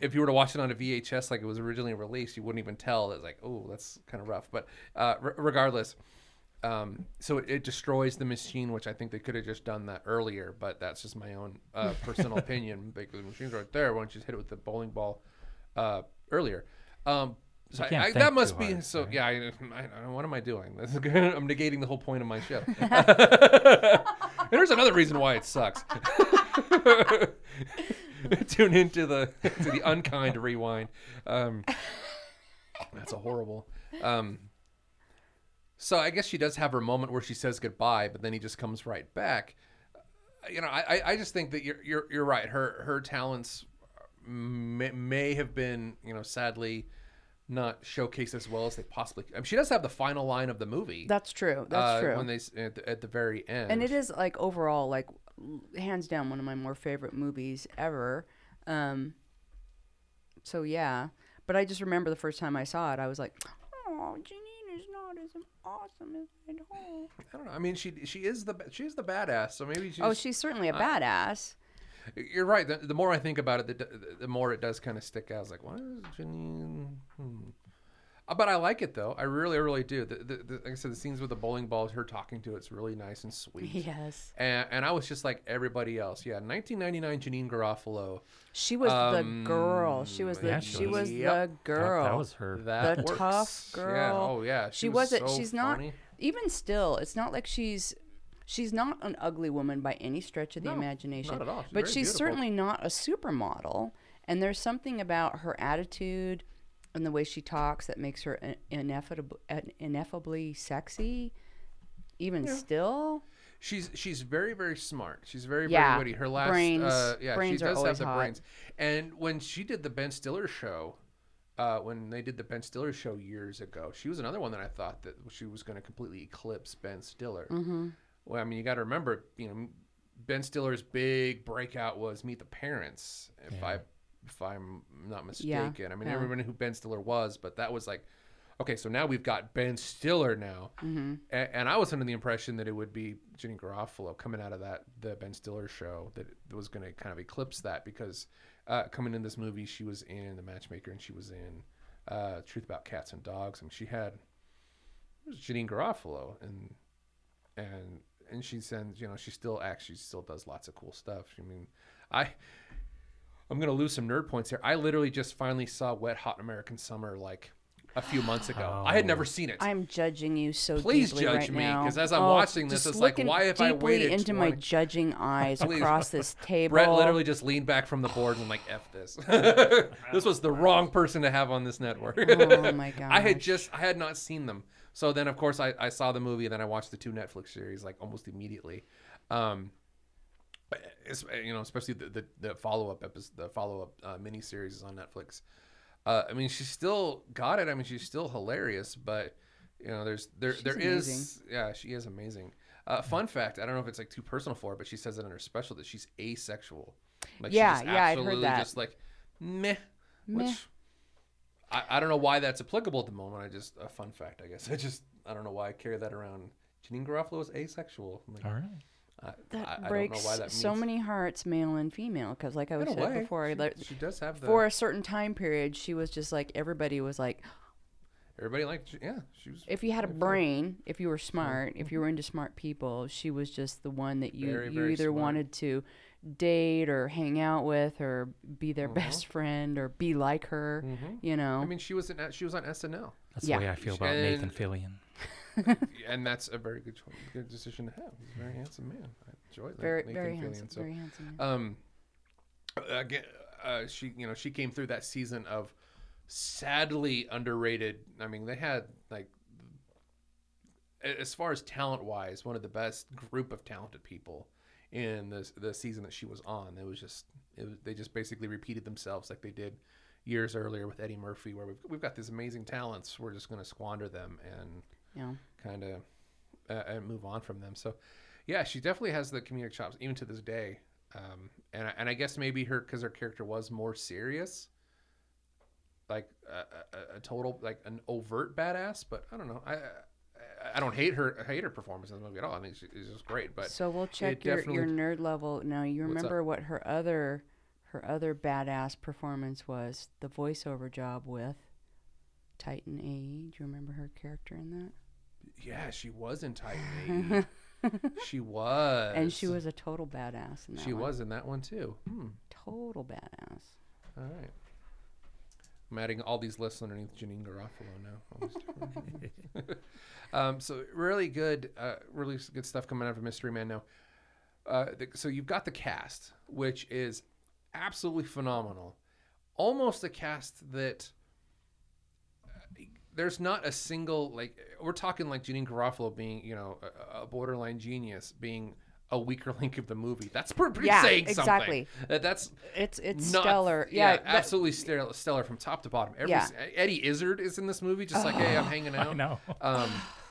A: if you were to watch it on a VHS like it was originally released, you wouldn't even tell. It's like, oh, that's kind of rough. But uh, r- regardless, um, so it, it destroys the machine, which I think they could have just done that earlier. But that's just my own uh, personal opinion. Because the machine's right there. Why don't you just hit it with the bowling ball uh, earlier? Um, so I, I, that must be
B: hard,
A: so.
B: right?
A: Yeah, I, I, what am I doing? This is good. I'm negating the whole point of my show. and there's another reason why it sucks. Tune into the to the unkind rewind. Um, that's a horrible. Um, so I guess she does have her moment where she says goodbye, but then he just comes right back. Uh, You know, I, I- just think that you're you're you're right. Her her talents may, may have been you know sadly not showcased as well as they possibly. I mean, she does have the final line of the movie.
C: That's true. That's
A: uh,
C: true.
A: When they at the, at the very end,
C: and it is like overall like hands down one of my more favorite movies ever um so yeah but i just remember the first time i saw it i was like oh janeane is not as awesome as i'd hoped
A: I don't know. I mean, she she is the she is the badass. So maybe she's.
C: oh she's certainly a badass
A: You're right. The, the more I think about it, the, the, the more it does kind of stick out. I was like, what is Janeane? Hmm. Uh, But I like it though. I really, really do. The, the, the, like I said, the scenes with the bowling balls, her talking to it's really nice and sweet.
C: yes
A: And, and I was just like everybody else. Yeah, 1999 Janeane Garofalo.
C: she was
A: Um,
C: the girl she was the
B: yeah,
C: she,
B: she
C: was
B: was.
A: Yep.
C: the girl
B: that was her.
A: That
C: The
A: works.
C: tough
A: Yeah.
C: girl.
A: Oh yeah.
C: she,
A: was
C: wasn't
A: so
C: she's not even still it's not like she's she's not an ugly woman by any stretch of the
A: No,
C: imagination
A: not at all. She's
C: but
A: very
C: she's
A: beautiful.
C: certainly not a supermodel and there's something about her attitude and the way she talks that makes her in- ineffable, ineffably sexy even still
A: She's she's very very smart. She's very
C: Yeah,
A: very witty. Her last
C: brains-
A: uh, yeah,
C: brains
A: she
C: are
A: does have the
C: hot.
A: brains. And when she did the Ben Stiller show, uh, when they did the Ben Stiller show years ago, she was another one that I thought that she was going to completely eclipse Ben Stiller.
C: mm-hmm.
A: Well, I mean, you got to remember, you know, Ben Stiller's big breakout was Meet the Parents. If
B: Yeah.
A: I if I'm not
C: Yeah,
A: mistaken, I mean
C: yeah.
A: everyone knew who Ben Stiller was, but that was like okay, so now we've got Ben Stiller now, and, and I was under the impression that it would be Jenny Garofalo coming out of that the Ben Stiller show that was going to kind of eclipse that because uh, coming in this movie she was in The Matchmaker and she was in uh, Truth About Cats and Dogs. I mean, she had it was Janeane Garofalo and and and she sends you know she still acts she still does lots of cool stuff i mean i i'm gonna lose some nerd points here i literally just finally saw wet hot american summer like a few months ago i had never seen it
C: I'm judging you so
A: Please
C: deeply
A: judge
C: right
A: me, because as I'm
C: Oh,
A: watching this,
C: just
A: it's like, why have I
C: deeply
A: waited
C: into my judging eyes across this table?
A: Brett literally just leaned back from the board and like, "F this." this was the wrong person to have on this network.
C: Oh my god!
A: I had just I had not seen them. So then of course I, I saw the movie and then I watched the two Netflix series like almost immediately. Um it's, you know, especially the the, the follow up episode, the follow up uh, mini series is on Netflix. Uh, I mean, she's still got it. I mean, she's still hilarious, but you know, there's there
C: She's
A: there is yeah, she is amazing. Uh, fun fact: I don't know if it's like too personal for her, but she says it in her special that she's asexual. Like
C: Yeah,
A: she's just
C: yeah, I'd heard
A: absolutely
C: that.
A: Just like meh,
C: Meh.
A: which I, I don't know why that's applicable at the moment. I just a fun fact, I guess. I just I don't know why I carry that around. Janeane Garofalo is asexual. I'm like,
B: All right.
A: I,
C: that
A: I, I don't
C: breaks
A: know why that
C: so many hearts, male and female. Because, like I was
A: a
C: said
A: way,
C: before,
A: she,
C: like,
A: she does have the.
C: for a certain time period, she was just like everybody was like,
A: everybody liked. Yeah, she was.
C: if you had a
A: very fun.
C: brain, if you were smart, if you were into smart people, she was just the one that you
A: Very,
C: you
A: very
C: either
A: smart.
C: wanted to date or hang out with or be their
A: Mhm.
C: best friend or be like her.
A: Mhm.
C: You know,
A: I mean, she was in, she was on SNL,
B: That's
C: Yeah.
B: the way I feel about
A: And-
B: Nathan Fillion.
A: And that's a very good choice, good decision to have. He's a very handsome man. I enjoy that.
C: very
A: Nathan
C: very
A: Fillion.
C: handsome,
A: So,
C: very handsome. man.
A: um, again, uh, she you know she came through that season of sadly underrated. I mean, they had like as far as talent wise, one of the best group of talented people in the the season that she was on. It was just it was, they just basically repeated themselves like they did years earlier with Eddie Murphy, where we've we've got these amazing talents. We're just going to squander them and
C: yeah.
A: kind of uh, and move on from them. So, yeah, she definitely has the comedic chops even to this day. Um, and I- and I guess maybe her because her character was more serious, like a, a, a total like an overt badass. But I don't know. I I, don't hate her hate her performance in the movie at all. I mean, she's just great. But
C: so we'll check your, your nerd level. Now you remember what her other her other badass performance was? The voiceover job with Titan AE. Do you remember her character in that?
A: Yeah, she was in Titan. AE. she was,
C: and she was a total badass in that
A: She
C: one.
A: was in that one too. Hmm.
C: total badass.
A: All right. I'm adding all these lists underneath Janeane Garofalo now. All these different- um, so really good, uh, really good stuff coming out of Mystery Man now. Uh, the, so you've got the cast, which is absolutely phenomenal. Almost a cast that there's not a single like we're talking like Janeane Garofalo being you know a, a borderline genius being a weaker link of the movie. That's pretty, pretty
C: Yeah,
A: saying
C: exactly.
A: something. That that's
C: It's it's
A: not-
C: stellar. Yeah, that-
A: absolutely stellar, stellar from top to bottom. Every,
C: Yeah.
A: Eddie Izzard is in this movie, just like hey, I'm hanging out.
B: I know.
A: Um,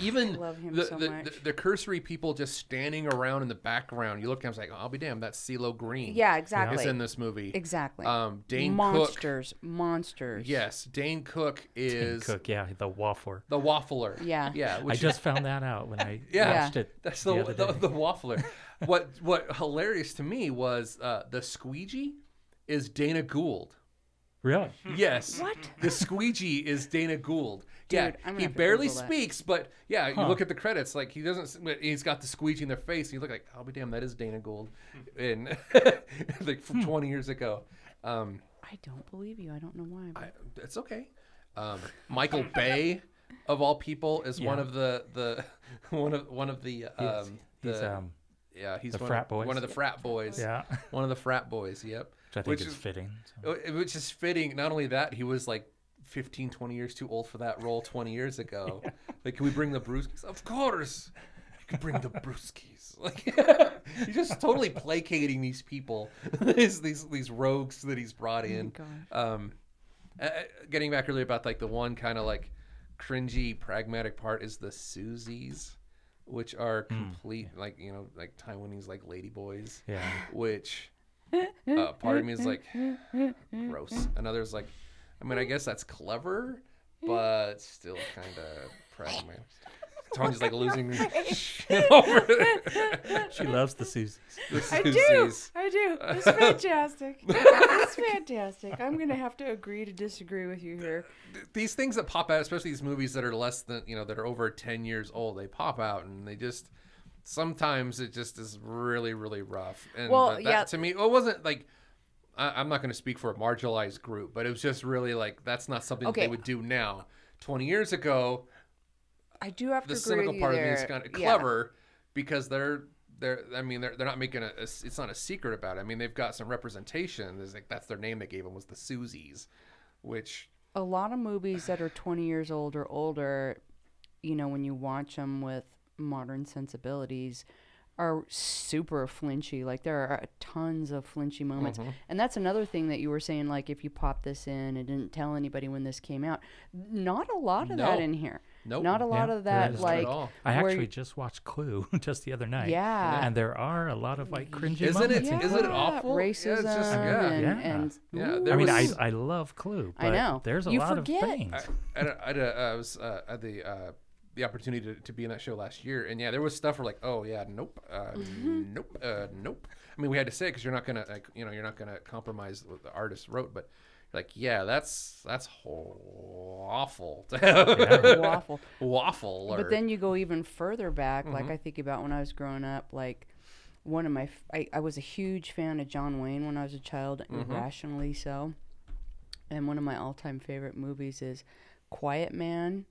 A: even
C: Love him
A: the,
C: so
A: the,
C: much.
A: the, the cursory people just standing around in the background. You look at them, it's like, I'll be damned, that's CeeLo Green.
C: yeah,
A: is
C: exactly.
A: in this movie.
C: Exactly.
A: Um, Dane Cook.
C: monsters, monsters.
A: Yes, Dane Cook is
B: Cook, yeah, the waffler.
A: the waffler.
C: Yeah.
A: yeah.
B: I
A: Which is-
B: just found that out when I
A: Yeah.
B: watched it.
A: That's the
B: the
A: the, the, waffler. what what hilarious to me was uh, the squeegee is Dana Gould.
B: Really?
A: Yes.
C: What?
A: The squeegee is Dana Gould. yeah,
C: Dude, I'm
A: he barely
C: Google that.
A: speaks, but yeah, you look at the credits, like he doesn't. He's got the squeegee in their face, and you look like, I'll be damned, that is Dana Gould, and like from 20 years ago. Um,
C: I don't believe you. I don't know why. but-
A: I, it's okay. Um, Michael Bay, of all people, is one of the the one of one of the um
B: He's
A: the
B: um,
A: yeah he's
B: the
A: one
B: frat
A: of,
B: boys.
A: one of the frat boys.
B: yeah,
A: One of the frat boys. Yep.
B: Which I think
A: Which
B: is
A: is-
B: fitting. so.
A: Uh, Which is fitting. Not only that, he was like 15, 20 years too old for that role 20 years ago. Like, can we bring the Brewskis? Of course. You can bring the Brewskis. Like, he's just totally placating these people, these, these these rogues that he's brought in.
C: gosh.
A: Um, uh, getting back earlier about like the one kind of like cringy, pragmatic part is the Susies, which are complete like you know like Taiwanese like ladyboys
B: Yeah.
A: which uh, part of me is like gross. Another's like, I mean, I guess that's clever, but still kind of proud of my. Tanya's like losing her shit over it.
B: She loves the Susies.
A: The
C: I do.
A: Susies.
C: I do. It's fantastic. it's fantastic. I'm gonna have to agree to disagree with you here.
A: These things that pop out, especially these movies that are less than you know that are over ten years old, they pop out and they just sometimes it just is really really rough. And
C: Well,
A: that,
C: yeah.
A: to me, it wasn't like. I, I'm not going to speak for a marginalized group, but it was just really like that's not something that they would do now. Twenty years ago,
C: I do have to
A: the
C: agree
A: cynical part
C: there.
A: of me is kind of
C: Yeah.
A: clever because they're they're I mean they're, they're not making a. it's not a secret about it. I mean they've got some representation. There's like that's their name they gave them was the Susies, which
C: a lot of movies that are 20 years old or older, you know, when you watch them with modern sensibilities, are super flinchy. Like there are tons of flinchy moments.
A: Mm-hmm.
C: And that's another thing that you were saying, like if you pop this in and didn't tell anybody when this came out, not a lot of that in here.
A: Nope.
C: Not a lot
B: Yeah,
C: of
B: there
C: that,
B: is.
A: Not at
C: like.
B: I actually just watched Clue just the other night.
C: Yeah.
B: And there are a lot of like cringy
A: Isn't it-
B: moments. in
A: isn't it
B: Clue.
A: awful? Yeah, it's
C: Racism
A: just- yeah.
C: and,
B: Yeah.
C: and
A: Yeah,
C: Ooh.
B: I mean, I,
A: was-
B: I love Clue,
C: I know.
B: there's a
C: You
B: lot
C: forget.
B: of things.
A: I, I, had a- I, had was uh, had the uh, the opportunity to, to be in that show last year, and yeah, there was stuff where like, oh yeah, nope, uh,
C: Mm-hmm.
A: nope, uh, nope. I mean, we had to say because you're not gonna like, you know, you're not gonna compromise what the artist wrote, but like, yeah, that's that's awful.
C: waffle.
A: Waffle. Or,
C: But then you go even further back.
A: Mm-hmm.
C: Like I think about when I was growing up. Like one of my, f- I, I was a huge fan of John Wayne when I was a child,
A: Mm-hmm.
C: irrationally so. And one of my all-time favorite movies is Quiet Man.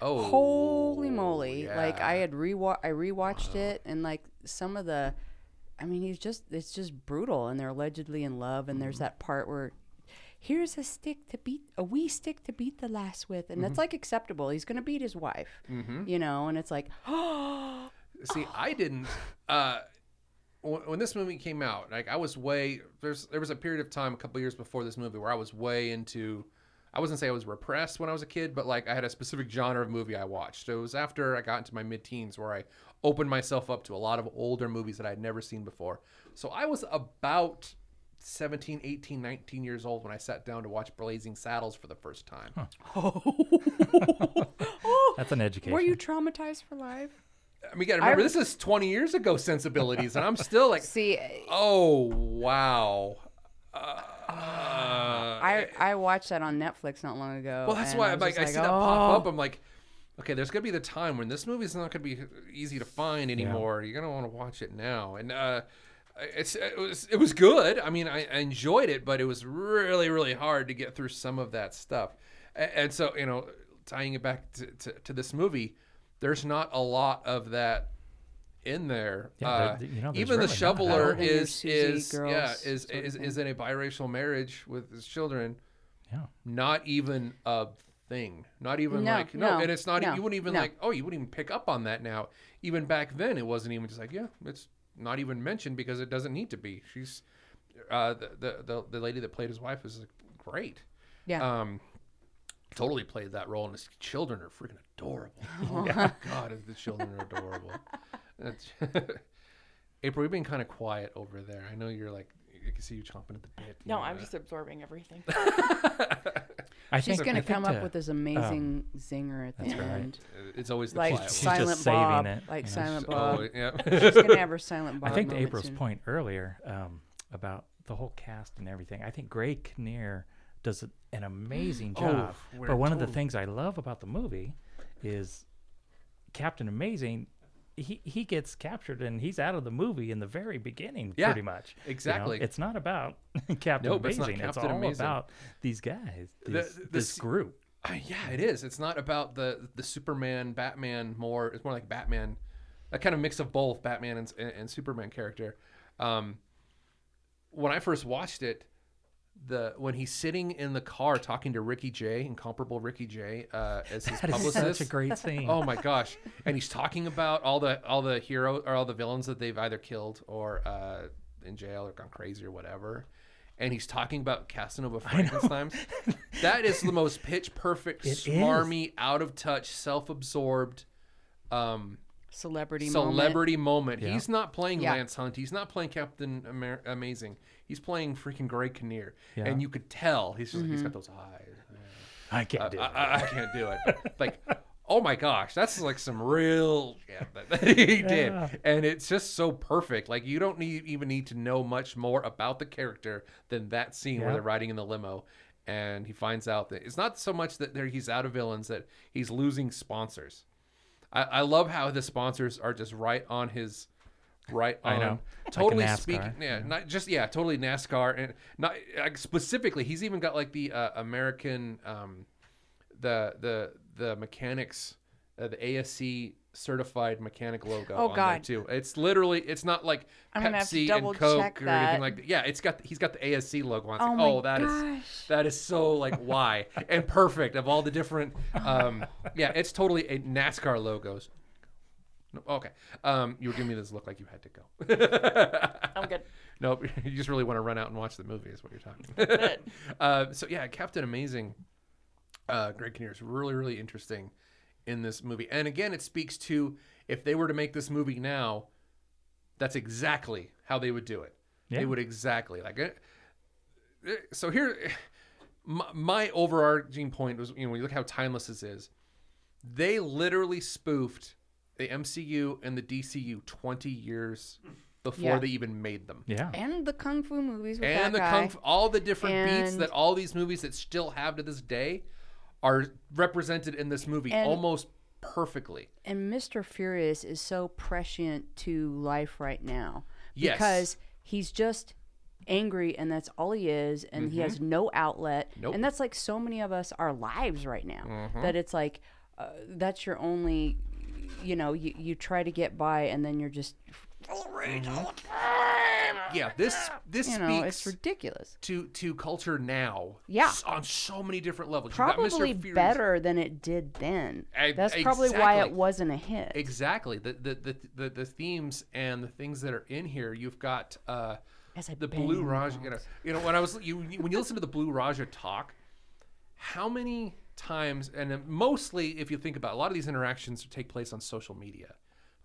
A: Oh,
C: Holy moly! Like I
A: yeah.
C: had rewa- I rewatched it, and like some of the, I mean, he's just it's just brutal, and they're allegedly in love, and
A: Mm-hmm.
C: there's that part where. Here's a stick to beat a wee stick to beat the lass with, and
A: Mm-hmm.
C: that's like acceptable. He's gonna beat his wife, you know, and it's like, oh.
A: See, I didn't. Uh, when, when this movie came out, like I was way there's there was a period of time a couple years before this movie where I was way into. I wasn't say I was repressed when I was a kid, but like I had a specific genre of movie I watched. So it was after I got into my mid-teens where I opened myself up to a lot of older movies that I had never seen before. So I was about 17, 18, 19 years old when I sat down to watch Blazing Saddles for the first time. Oh.
B: That's an education.
C: were you traumatized for life?
A: I mean, you gotta remember, this is 20 years ago sensibilities, and I'm still like,
C: See,
A: Oh wow. Uh,
C: I I watched that on Netflix not long ago.
A: well, that's
C: and
A: why
C: I
A: I'm
C: was
A: like,
C: just
A: I
C: like,
A: see that pop
C: "Oh."
A: up. I'm like, okay, there's gonna be the time when this movie's not gonna be easy to find anymore. You're gonna want to watch it now, and uh, it's it was it was good. I mean, I, I enjoyed it, but it was really really hard to get through some of that stuff. And, and so you know, tying it back to, to, to this movie, there's not a lot of that in there.
B: Yeah,
A: uh,
B: there- you know,
A: even the
B: really not.
A: shoveler
C: Other
A: is is
C: girls
A: yeah is is, is in a biracial marriage with his children.
B: Yeah.
A: Not even a thing. Not even
C: No,
A: like no,
C: no,
A: and it's not.
C: no,
A: you wouldn't even
C: no.
A: like. Oh, you wouldn't even pick up on that now. Even back then, it wasn't even just like yeah, it's not even mentioned because it doesn't need to be. She's uh, the, the the the lady that played his wife is like, great.
C: Yeah.
A: Um, totally played that role, and his children are freaking adorable. Oh my god, the children are adorable. That's- April, you've been kind of quiet over there. I know you're like, I can see you chomping at the bit.
D: No,
A: know,
D: I'm
A: uh,
D: just absorbing everything.
B: I
C: She's
B: think,
C: gonna come up
B: to-
C: with this amazing zinger at the
B: That's right.
C: end,
A: It's always the
C: like
A: quiet
B: She's
A: one.
B: just
C: Silent
B: saving
C: Bob,
B: it,
C: like
B: you know.
C: Silent
A: Oh,
C: Bob.
A: yeah.
C: She's gonna have her Silent Bob.
B: I think to April's
C: soon.
B: point earlier um, about the whole cast and everything, I think Greg Kinnear does an amazing
A: Oh,
B: job.
A: we're
B: but one of the things I love about the movie is Captain Amazing. He, he gets captured and he's out of the movie in the very beginning,
A: Yeah,
B: pretty much. You know,
A: exactly.
B: it's not about Captain
A: Nope, it's not
B: Amazing. It's,
A: Captain
B: all
A: Amazing.
B: about these guys, these,
A: the
B: this group.
A: Uh, yeah, it is. It's not about the the Superman, Batman. More, it's more like Batman, a kind of mix of both Batman and, and, and Superman character. Um, when I first watched it, the when he's sitting in the car talking to Ricky Jay, incomparable Ricky Jay, uh, as his
B: That is
A: publicist.
B: such a great scene.
A: Oh my gosh! And he's talking about all the all the hero or all the villains that they've either killed or uh, in jail or gone crazy or whatever. And he's talking about Casanova Frankenstein. that is the most pitch perfect,
B: It is.
A: smarmy, out of touch, self absorbed um,
C: celebrity moment.
A: celebrity moment.
B: Yeah.
A: He's not playing
C: Yeah.
A: Lance Hunt. He's not playing Captain Amer- Amazing. He's playing freaking Greg Kinnear.
B: Yeah.
A: And you could tell he's just,
C: Mm-hmm.
A: he's got those eyes.
B: I can't
A: Uh,
B: do
A: I,
B: it.
A: I, I can't do it. like, oh my gosh, that's like some real yeah that, that he did,
B: Yeah.
A: and it's just so perfect. Like you don't need even need to know much more about the character than that scene where they're riding in the limo, and he finds out that it's not so much that he's out of villains that he's losing sponsors. I, I love how the sponsors are just right on his right
B: I
A: on
B: know.
A: Totally
B: NASCAR.
A: speaking yeah not just yeah totally nascar and not like specifically he's even got like the uh, american um the the the mechanics uh, the ASE certified mechanic logo
C: Oh,
A: on
C: God.
A: there too it's literally it's not like
C: I'm gonna have to
A: pepsi and coke
C: check
A: or anything like that yeah it's got he's got the ASE logo on it's
C: Oh
A: like,
C: my
A: oh that is
C: gosh.
A: that is so like why and perfect of all the different um yeah it's totally a nascar logos no, okay um you were giving me this look like you had to go
D: I'm good.
A: Nope, you just really want to run out and watch the movie, is what you're talking.
D: it.
A: uh, so yeah, Captain Amazing, uh, Greg Kinnear is really really interesting in this movie, and again, it speaks to if they were to make this movie now, that's exactly how they would do it.
B: Yeah.
A: They would exactly like it. eh, So here, my, my overarching point was, you know, when you look how timeless this is, they literally spoofed the MCU and the DCU 20 years before
C: Yeah.
A: they even made them
B: Yeah.
C: And the kung fu movies with
A: and the
C: guy.
A: kung fu, all the different beats that all these movies that still have to this day are represented in this movie
C: And-
A: almost perfectly.
C: and Mr. Furious is so prescient to life right now
A: Yes.
C: because he's just angry and that's all he is and he has no outlet
A: Mm-hmm. Nope. Mm-hmm.
C: and that's like so many of us our lives right now that it's like uh, that's your only you know you, you try to get by and then you're just
A: Yeah, this this
C: you know
A: speaks
C: it's ridiculous
A: to to culture now.
C: Yeah.
A: on so many different levels. You've got Mr.
C: probably better than it did then
A: E-
C: that's probably why it wasn't a hit
A: Exactly. The, the the, the the themes and the things that are in here. You've got uh,
C: As I
A: the Blue
C: my
A: Raja. You know, you know when I was you when you listen to the Blue Raja talk, how many times and mostly if you think about it, a lot of these interactions take place on social media.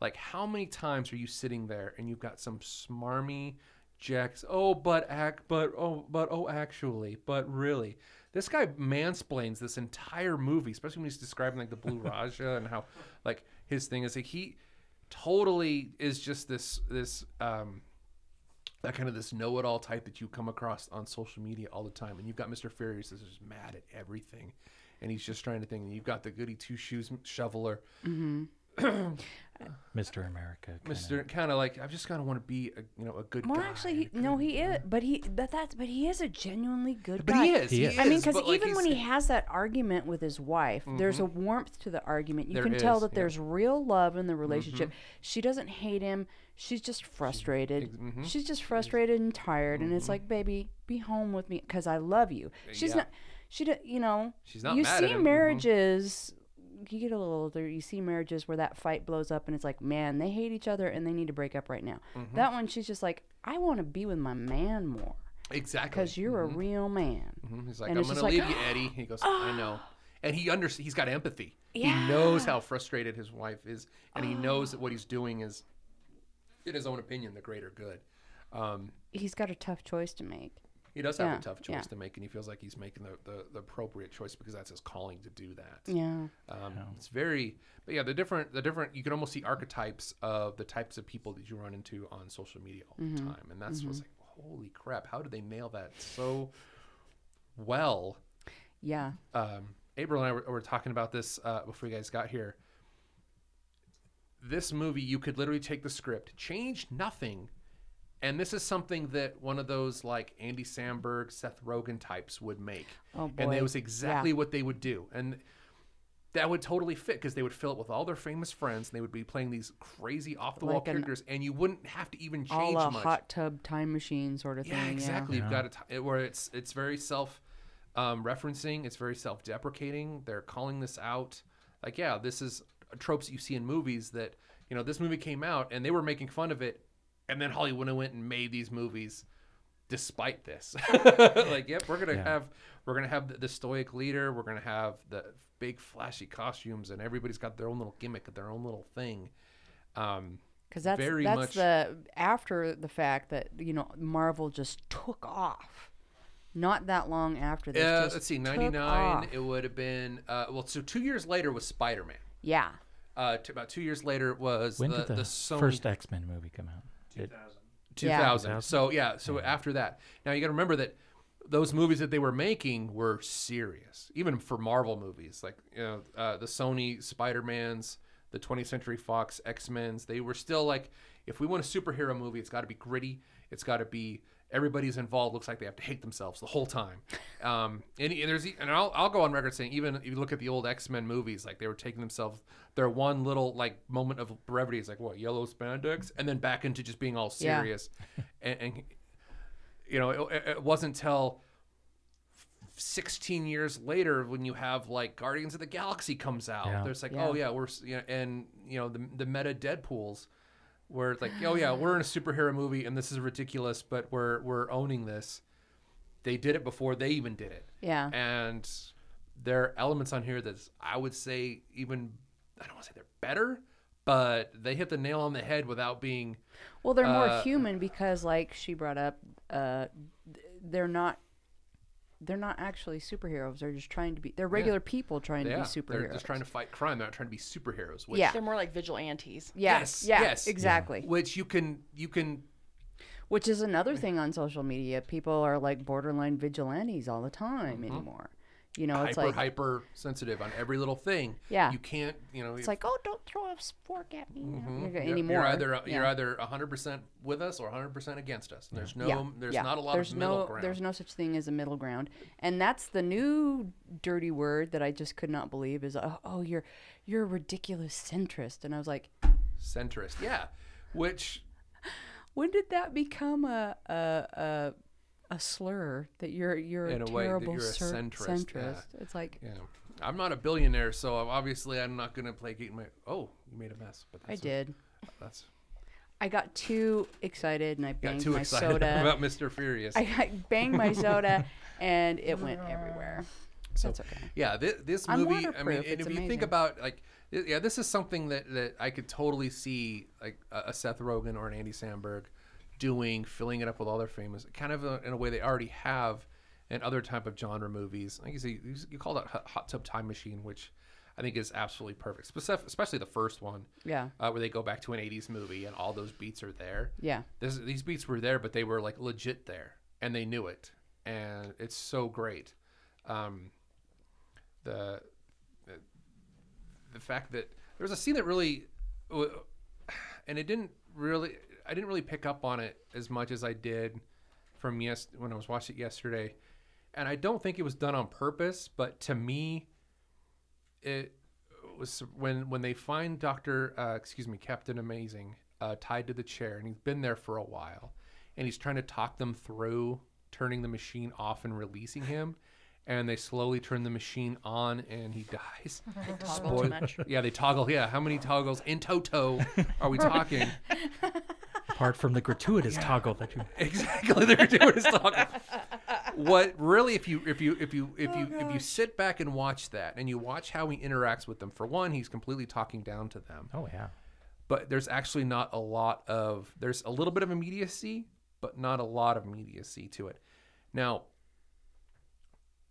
A: Like how many times are you sitting there and you've got some smarmy jacks? Oh, but act, but oh, but oh, actually, but really. This guy mansplains this entire movie, especially when he's describing like the Blue Raja and how like his thing is like he totally is just this this um that kind of this know-it-all type that you come across on social media all the time and you've got mr furious that's just mad at everything and he's just trying to think and you've got the goody two-shoes shoveler
B: Mr. America. kinda.
A: mr kind of like i just kind of want to be a you know a good
C: well
A: guy
C: actually he,
A: a
C: no
A: good-
C: he is but he that that's but he is a genuinely good
A: but
C: guy
A: he is
B: He
A: he,
B: is.
A: is
C: I mean, because
A: but, like,
C: even when he has that argument with his wife, there's a warmth to the argument. You
A: There
C: can tell
A: is,
C: that
A: yeah. Mm-hmm.
C: there's real love in the relationship. She doesn't hate him. She's just frustrated.
A: mhm.
C: She's just frustrated and tired. And it's like, baby, be home with me because I love you. She's
A: Yeah.
C: not. She, do- you know.
A: She's not
C: You see
A: him, mhm.
C: marriages. You get a little older. You see marriages where that fight blows up, and it's like, man, they hate each other, and they need to break up right now.
A: Mm-hmm.
C: That one, she's just like, I want to be with my man more
A: exactly
C: because you're a real man.
A: Mhm. he's like
C: and
A: i'm gonna
C: just like,
A: leave you eddie he goes i know and he under he's got empathy yeah. he knows how frustrated his wife is and he knows that what he's doing is in his own opinion the greater good um,
C: He's got a tough choice to make.
A: He does have
C: Yeah,
A: a tough choice
C: yeah.
A: to make, and he feels like he's making the, the, the appropriate choice because that's his calling to do that.
C: Yeah.
A: Um, It's very, but yeah, the different, the different. You can almost see archetypes of the types of people that you run into on social media all
C: Mm-hmm.
A: the time, and that's what's like, holy crap! How did they nail that so well?
C: Yeah.
A: um, April and I were, were talking about this uh, before you guys got here. This movie, you could literally take the script, change nothing, and this is something that one of those like Andy Samberg, Seth Rogen types would make.
C: Oh,
A: And it was exactly
C: Yeah.
A: what they would do, and that would totally fit because they would fill it with all their famous friends, and they would be playing these crazy off the wall
C: Like an-
A: characters, and you wouldn't have to even change All
C: a
A: much.
C: hot tub time machine sort of
A: Yeah,
C: thing.
A: exactly. You've
B: Yeah.
A: got a t- it where it's it's very self um, referencing. It's very self deprecating. They're calling this out. Like, yeah, this is tropes that you see in movies. That you know, this movie came out and they were making fun of it, and then Hollywood went and made these movies despite this. like, yep, we're gonna
B: Yeah.
A: have we're gonna have the, the stoic leader. We're gonna have the big flashy costumes, and everybody's got their own little gimmick, their own little thing. Um,
C: Because that's
A: Very
C: that's
A: much-
C: the after the fact that you know Marvel just took off. not that long after this.
A: Uh, let's see, ninety nine. It would have been uh, well. So two years later was Spider Man.
C: Yeah.
A: Uh, t- about two years later was
B: When
A: the,
B: did the,
A: the Sony
B: first X Men movie come out? Did-
A: 2000.
C: Yeah.
A: So yeah, so
B: Yeah.
A: after that, now you got to remember that those movies that they were making were serious, even for Marvel movies, like you know uh, the Sony Spider Mans, the 20th Century Fox X Men's. They were still like, if we want a superhero movie, it's got to be gritty. It's got to be everybody's involved. Looks like they have to hate themselves the whole time. Um, and, and there's and I'll, I'll go on record saying even if you look at the old X Men movies, like they were taking themselves their one little like moment of brevity is like what yellow spandex, and then back into just being all
C: Yeah.
A: serious. and, and you know, it, it wasn't till 16 years later when you have like Guardians of the Galaxy comes out.
B: Yeah.
A: There's like,
C: Yeah.
A: oh yeah, we're you know, and you know the the meta Deadpool's where it's like, oh yeah, we're in a superhero movie and this is ridiculous, but we're we're owning this. They did it before they even did it,
C: Yeah.
A: and there are elements on here that I would say even I don't want to say they're better, but they hit the nail on the head without being
C: Well, they're more
A: Uh,
C: human because, like she brought up, uh, they're not. They're not actually superheroes. They're just trying to be. They're regular people trying to be superheroes.
A: they're just trying to fight crime. They're not trying to be superheroes. Which,
C: Yeah.
D: They're more like vigilantes.
C: Yeah.
A: Yes,
C: Yeah.
A: yes.
C: Exactly.
A: which you can you can
C: Which is another thing on social media. People are like borderline vigilantes all the time
A: Mm-hmm.
C: anymore. You know, it's
A: hyper
C: like
A: hyper sensitive on every little thing.
C: Yeah.
A: you can't. You know,
C: it's like, oh, don't throw a fork at me
A: Mm-hmm. you're,
C: anymore.
A: you're either you're
C: Yeah.
A: either 100 percent with us or 100 percent against us. And there's no
C: yeah.
A: there's
C: yeah.
A: not a lot
C: there's
A: of middle
C: no,
A: ground.
C: There's no such thing as a middle ground, and that's the new dirty word that I just could not believe is oh, oh you're you're a ridiculous centrist, and I was like,
A: centrist. Yeah, which
C: when did that become a a a, a slur that you're you're
A: In
C: a
A: a way that
C: terrible
A: you're a
C: cer-
A: centrist, yeah.
C: It's like
A: yeah, I'm not a billionaire, so obviously I'm not going to placate my. Oh, you made a mess. But
C: I did.
A: that's
C: I got too excited and I
A: got
C: banged
A: too
C: my
A: excited
C: soda.
A: about Mr. Furious.
C: I got, banged my soda and it went everywhere.
A: So,
C: That's okay.
A: Yeah, this, this movie. I mean,
C: waterproof,
A: and
C: it's
A: if you think about like, yeah, this is something that that I could totally see like a, a Seth Rogen or an Andy Samberg doing, filling it up with all their famous, kind of a, in a way they already have in other type of genre movies. Like you see, you, you call that Hot- Tub Time Machine, which I think is absolutely perfect, Spec- especially the first one,
C: Yeah.
A: uh, where they go back to an '80s movie and all those beats are there.
C: Yeah.
A: This, these beats were there, but they were like legit there, and they knew it, and it's so great. Um, the, the the fact that there was a scene that really, and it didn't really, I didn't really pick up on it as much as I did from yes when I was watching it yesterday, and I don't think it was done on purpose, but to me, it was when when they find Doctor, uh, excuse me, Captain Amazing, uh, tied to the chair, and he's been there for a while, and he's trying to talk them through turning the machine off and releasing him, and they slowly turn the machine on, and he dies.
D: Toggle
A: Spoil-
D: too much.
A: Yeah, they toggle. Yeah, how many toggles in toto are we talking?
B: Apart from the gratuitous toggle that you.
A: exactly, they're doing is toggle. What really, if you if you if you if oh, you if you sit back and watch that, and you watch how he interacts with them, for one, he's completely talking down to them.
B: Oh yeah.
A: but there's actually not a lot of there's a little bit of immediacy but not a lot of immediacy to it now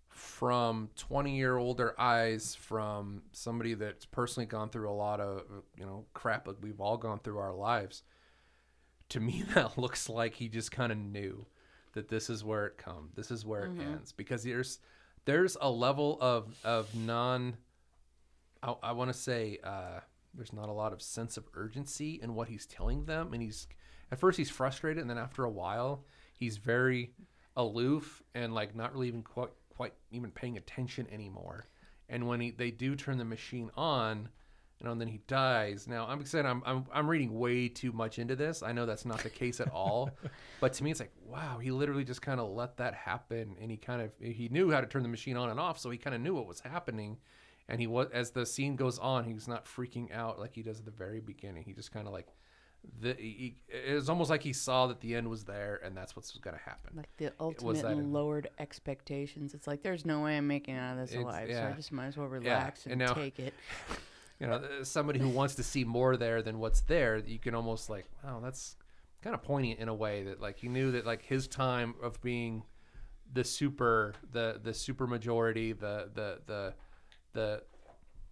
A: from 20 year older eyes from somebody that's personally gone through a lot of you know crap that we've all gone through our lives to me that looks like he just kind of knew that this is where it comes this is where it ends. Because there's there's a level of of non I, I want to say uh, there's not a lot of sense of urgency in what he's telling them, and he's at first he's frustrated, and then after a while he's very aloof and like not really even quite quite even paying attention anymore. And when he they do turn the machine on, you know, and then he dies. Now I'm saying I'm I'm I'm reading way too much into this. I know that's not the case at all, but to me it's like wow, he literally just kind of let that happen, and he kind of he knew how to turn the machine on and off, so he kind of knew what was happening and he was as the scene goes on he's not freaking out like he does at the very beginning he just kind of like the he, it was almost like he saw that the end was there and that's what's going to happen
C: Like the
A: was
C: ultimate
A: that in-
C: lowered expectations. It's like there's no way I'm making out of this alive, so. I just might as well relax
A: and
C: and,
A: now-
C: take it.
A: you know somebody who wants to see more there than what's there you can almost like wow that's kind of poignant in a way that like he knew that like his time of being the super the the super majority the the the the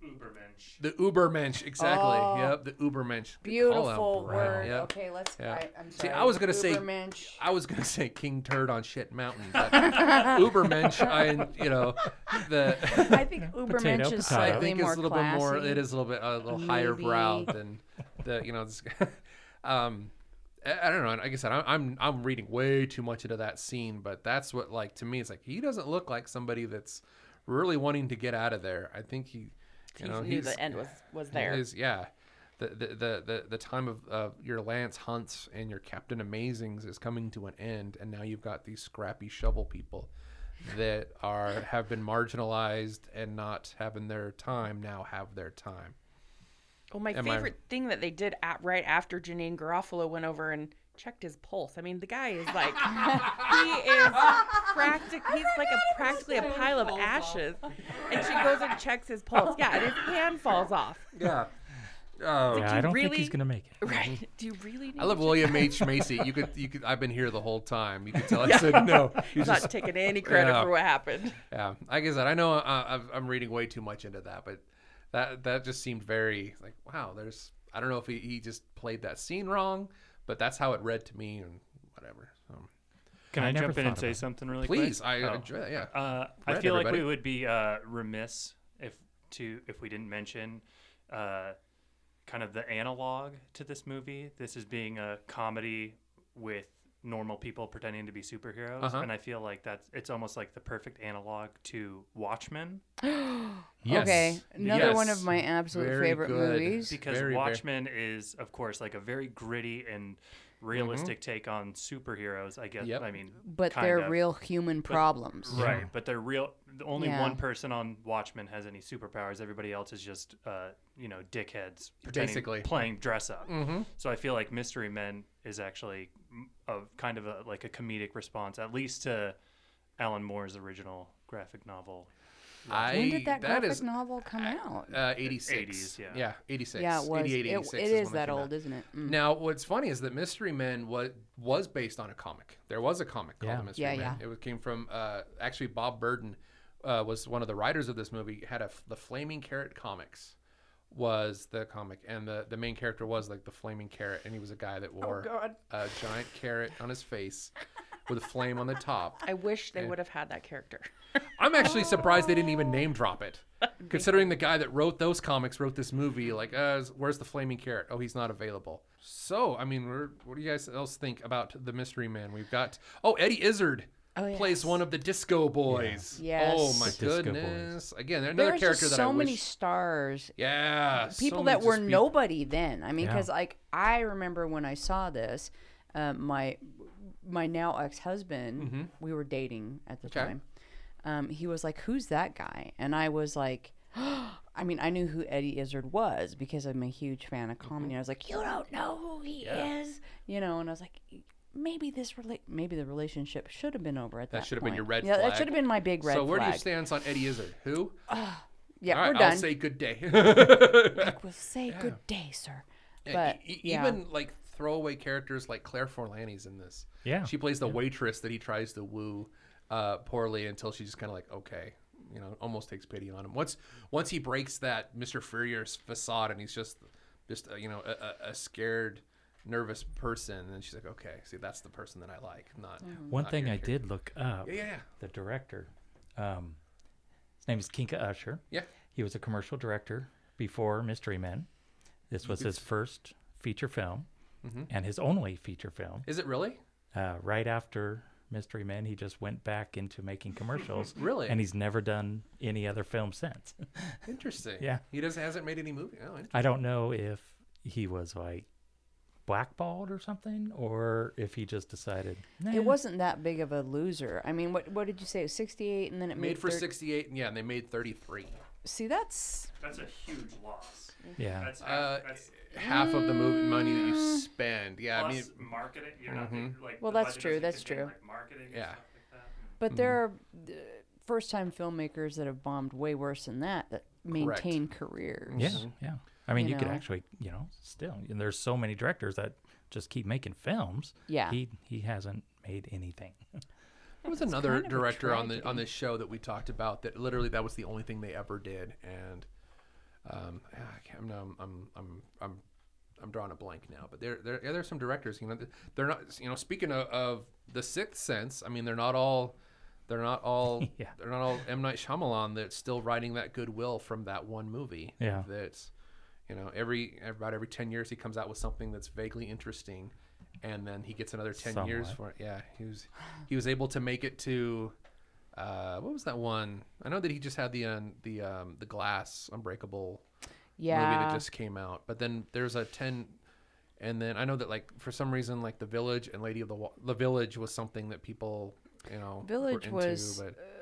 E: Ubermensch.
A: the Ubermensch exactly.
C: Oh.
A: Yep, the Ubermensch. Good
C: Beautiful
A: call out, Brian.
C: word.
A: Yep.
C: Okay, let's.
A: Yeah.
C: I, I'm
A: See. I was gonna say- I was gonna say King Turd on Shit Mountain, but Ubermensch, I you know the.
C: I think Ubermensch is
B: potato.
A: I
C: slightly
A: think
C: more
A: it's a little bit more. It is a little bit a little higher brow than the you know. This, um, I, I don't know. Like I said, I'm, I'm I'm reading way too much into that scene, but that's what like to me. It's like he doesn't look like somebody that's really wanting to get out of there. I think he, you
D: He
A: know,
D: knew the end was was
A: he
D: there.
A: is- yeah. The, the, the, the, the time of uh, your Lance Hunts and your Captain Amazings is coming to an end, and now you've got these scrappy shovel people that are have been marginalized and not having their time now have their time.
D: Well, my
A: Am I-
D: favorite thing that they did at, right after Janeane Garofalo went over and checked his pulse. I mean, the guy is like, he is practic. He's like a practically a pile of ashes, and she goes and checks his pulse. Yeah, and his hand falls off.
A: Yeah. Oh,
B: Yeah,
D: do
B: I don't think he's gonna make it.
D: Right? Do you really? Need
A: I love
D: to
A: William H Macy. You could you could. I've been here the whole time. You could tell. I said no. You
D: He's
A: just
D: not taking any credit
A: Yeah.
D: for what happened.
A: Yeah, like I said, I know uh, I've, I'm reading way too much into that, but that that just seemed very like wow. There's I don't know if he, he just played that scene wrong, but that's how it read to me and whatever. So,
E: Can
B: I
E: I, jump in and say
B: it.
E: something really
A: please,
E: quick?
A: I
E: Oh.
A: enjoy that. Yeah,
E: Uh, I feel like we would be uh, remiss if to if we didn't mention uh, kind of the analog to this movie. This is being a comedy with normal people pretending to be superheroes,
A: Uh-huh.
E: and I feel like that's it's almost like the perfect analog to Watchmen
A: Yes.
C: Okay, another one of my absolute
A: Very
C: favorite
A: good.
C: movies.
E: because
A: Very, very-
E: Watchmen is, of course, like a very gritty and realistic take on superheroes. I guess.
A: Mm-hmm. Yep.
E: I mean,
C: but
E: kind
C: they're
E: of.
C: real human problems.
E: Right, but they're real. the Only
C: Yeah.
E: one person on Watchmen has any superpowers. Everybody else is just, uh, you know, dickheads pretending-
A: Basically.
E: playing dress up.
A: mm-hmm.
E: So I feel like Mystery Men is actually a kind of a like a comedic response, at least to Alan Moore's original graphic novel.
A: I
C: When did that
A: that
C: graphic
A: is
C: novel come out?
A: uh, 86.
E: 80s, yeah.
A: yeah, 86.
C: yeah, it was.
A: 88,
C: It, it
A: is
C: is that
A: came out.
C: old, isn't it? Mm.
A: Now, what's funny is that Mystery Men was was based on a comic. There was a comic called
B: Yeah.
A: The Mystery
C: Yeah,
A: Men.
C: yeah.
A: It came from uh, actually Bob Burden uh, was one of the writers of this movie. Had a f- the Flaming Carrot comics was the comic, and the the main character was like the flaming carrot, and he was a guy that wore
D: God.
A: a giant carrot on his face with a flame on the top.
D: I wish they
A: Yeah.
D: would have had that character.
A: I'm actually surprised they didn't even name drop it. Considering the guy that wrote those comics wrote this movie, like, uh, where's the flaming carrot? Oh, he's not available. So, I mean, we're, what do you guys else think about the Mystery Man? We've got oh, Eddie Izzard
C: Oh,
A: plays
C: yes.
A: one of the Disco Boys.
C: Yes.
A: Oh my
B: The Disco Boys.
A: goodness! Again, another
C: There's
A: character
C: just
A: that
C: so
A: I
C: many
A: wish.
C: stars.
A: Yeah,
C: people
A: many
C: that were
A: just
C: nobody then. I mean,
B: Yeah.
C: because like I remember when I saw this, uh, my my now ex husband, we were dating at the
A: Mm-hmm. Okay.
C: time. Um, he was like, "Who's that guy?" And I was like, I mean, I knew who Eddie Izzard was because I'm a huge fan of comedy. I was like, "You don't know who he
A: Mm-hmm. Yeah.
C: is," you know. And I was like, maybe this rela- maybe the relationship should have been over at that.
A: That should have been your
C: point.
A: red
C: Yeah, that should have been my big red
A: so where do
C: flag.
A: your stance on Eddie Izzard? Who?
C: yeah,
A: All right,
C: we're done.
A: I'll say good day.
C: We'll say good day, sir. But
A: e- e-
C: yeah.
A: even like throwaway characters like Claire Forlani's in this.
B: Yeah.
A: She plays the waitress that he tries to woo uh, poorly until she's just kind of like, okay, you know, almost takes pity on him. Once once he breaks that Mr. Furious facade and he's just just uh, you know a, a- a scared, nervous person, and she's like, okay, see, that's the person that I like, not
B: One
A: not
B: thing I
A: character.
B: did look up,
A: Yeah, yeah, yeah.
B: the director, um, his name is Kinka Usher.
A: Yeah.
B: He was a commercial director before Mystery Men. This was his first feature film
A: Mm-hmm.
B: and his only feature film.
A: Is it really?
B: Uh, right after Mystery Men, he just went back into making commercials.
A: Really?
B: And he's never done any other film since.
A: Interesting.
B: Yeah.
A: He doesn't hasn't made any movie. Oh.
B: I don't know if he was like blackballed or something, or if he just decided. "Nah."
C: It wasn't that big of a loser. I mean, what what did you say? It was 68 and then it
A: made
C: made
A: for
C: thir-
A: 68, and yeah, and they made 33.
C: See, that's
E: That's a huge loss.
B: Yeah.
E: That's,
A: Uh,
E: that's
A: half of the movie money that you spend. Yeah, I mean,
E: marketing. You're not
A: Mhm.
E: like.
C: Well, that's true, that's true.
E: Like marketing.
A: Yeah.
E: stuff like that.
C: but there are uh, first time filmmakers that have bombed way worse than that that
A: Correct.
C: maintain careers.
B: Yeah, yeah. I mean,
C: You
B: you, could actually, you know, still. And there's so many directors that just keep making films.
C: Yeah.
B: He he hasn't made anything.
A: There was another
C: kind of
A: director on the on this show that we talked about that literally that was the only thing they ever did, and um, I can't, no, I'm I'm I'm I'm drawing a blank now. But there there yeah, there's some directors, you know, they're not you know speaking of, of the Sixth Sense. I mean, they're not all they're not all
B: Yeah.
A: they're not all M Night Shyamalan that's still writing that goodwill from that one movie.
B: Yeah.
A: that's you know every about every ten years he comes out with something that's vaguely interesting. And then he gets another ten years for it. Yeah, he was he was able to make it to uh, what was that one? I know that he just had the um, the um, the glass unbreakable movie
C: Yeah.
A: that just came out, but then there's a ten, and then I know that like for some reason like the Village and Lady of the Wa- the Village was something that people you know
C: Village
A: were into,
C: was,
A: but
C: Uh,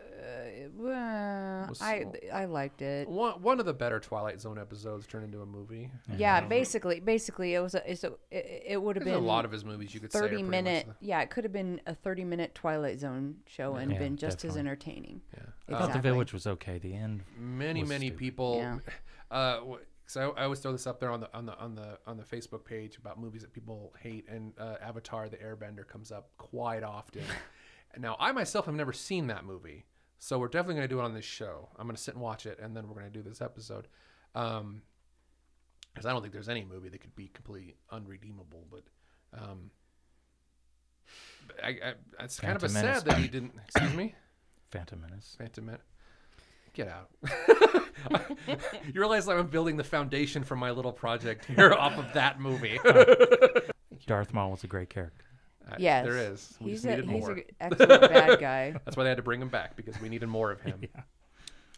C: well,
A: Was
C: I I liked it.
A: one one of the better Twilight Zone episodes turned into a movie.
C: Yeah, basically, basically it was a, it's a it, it would have
A: There's
C: been
A: a lot of his movies you could say are
C: thirty
A: pretty much
C: minute.
A: the-
C: Yeah, it could have been a thirty minute Twilight Zone show and
B: Yeah,
C: been just as
B: definitely.
C: entertaining.
A: yeah.
B: But
A: Uh,
B: the
C: Exactly.
B: village was okay. The end.
A: many
B: was
A: many
B: stupid.
A: people
C: Yeah.
A: uh wh- so I, I always throw this up there on the on the on the on the facebook page about movies that people hate and uh, avatar the airbender comes up quite often now i myself have never seen that movie so we're definitely going to do it on this show i'm going to sit and watch it and then we're going to do this episode um because i don't think there's any movie that could be completely unredeemable but um I, I, it's kind of a
B: Menace.
A: sad that he didn't excuse me
B: Phantom Menace.
A: Phantom Menace. Get out. you realize I'm building the foundation for my little project here off of that movie.
B: Darth Maul was a great character.
A: Uh,
C: Yes,
A: There is. We
C: he's
A: just
C: a
A: needed
C: he's an excellent bad guy.
A: That's why they had to bring him back because we needed more of him.
B: Yeah.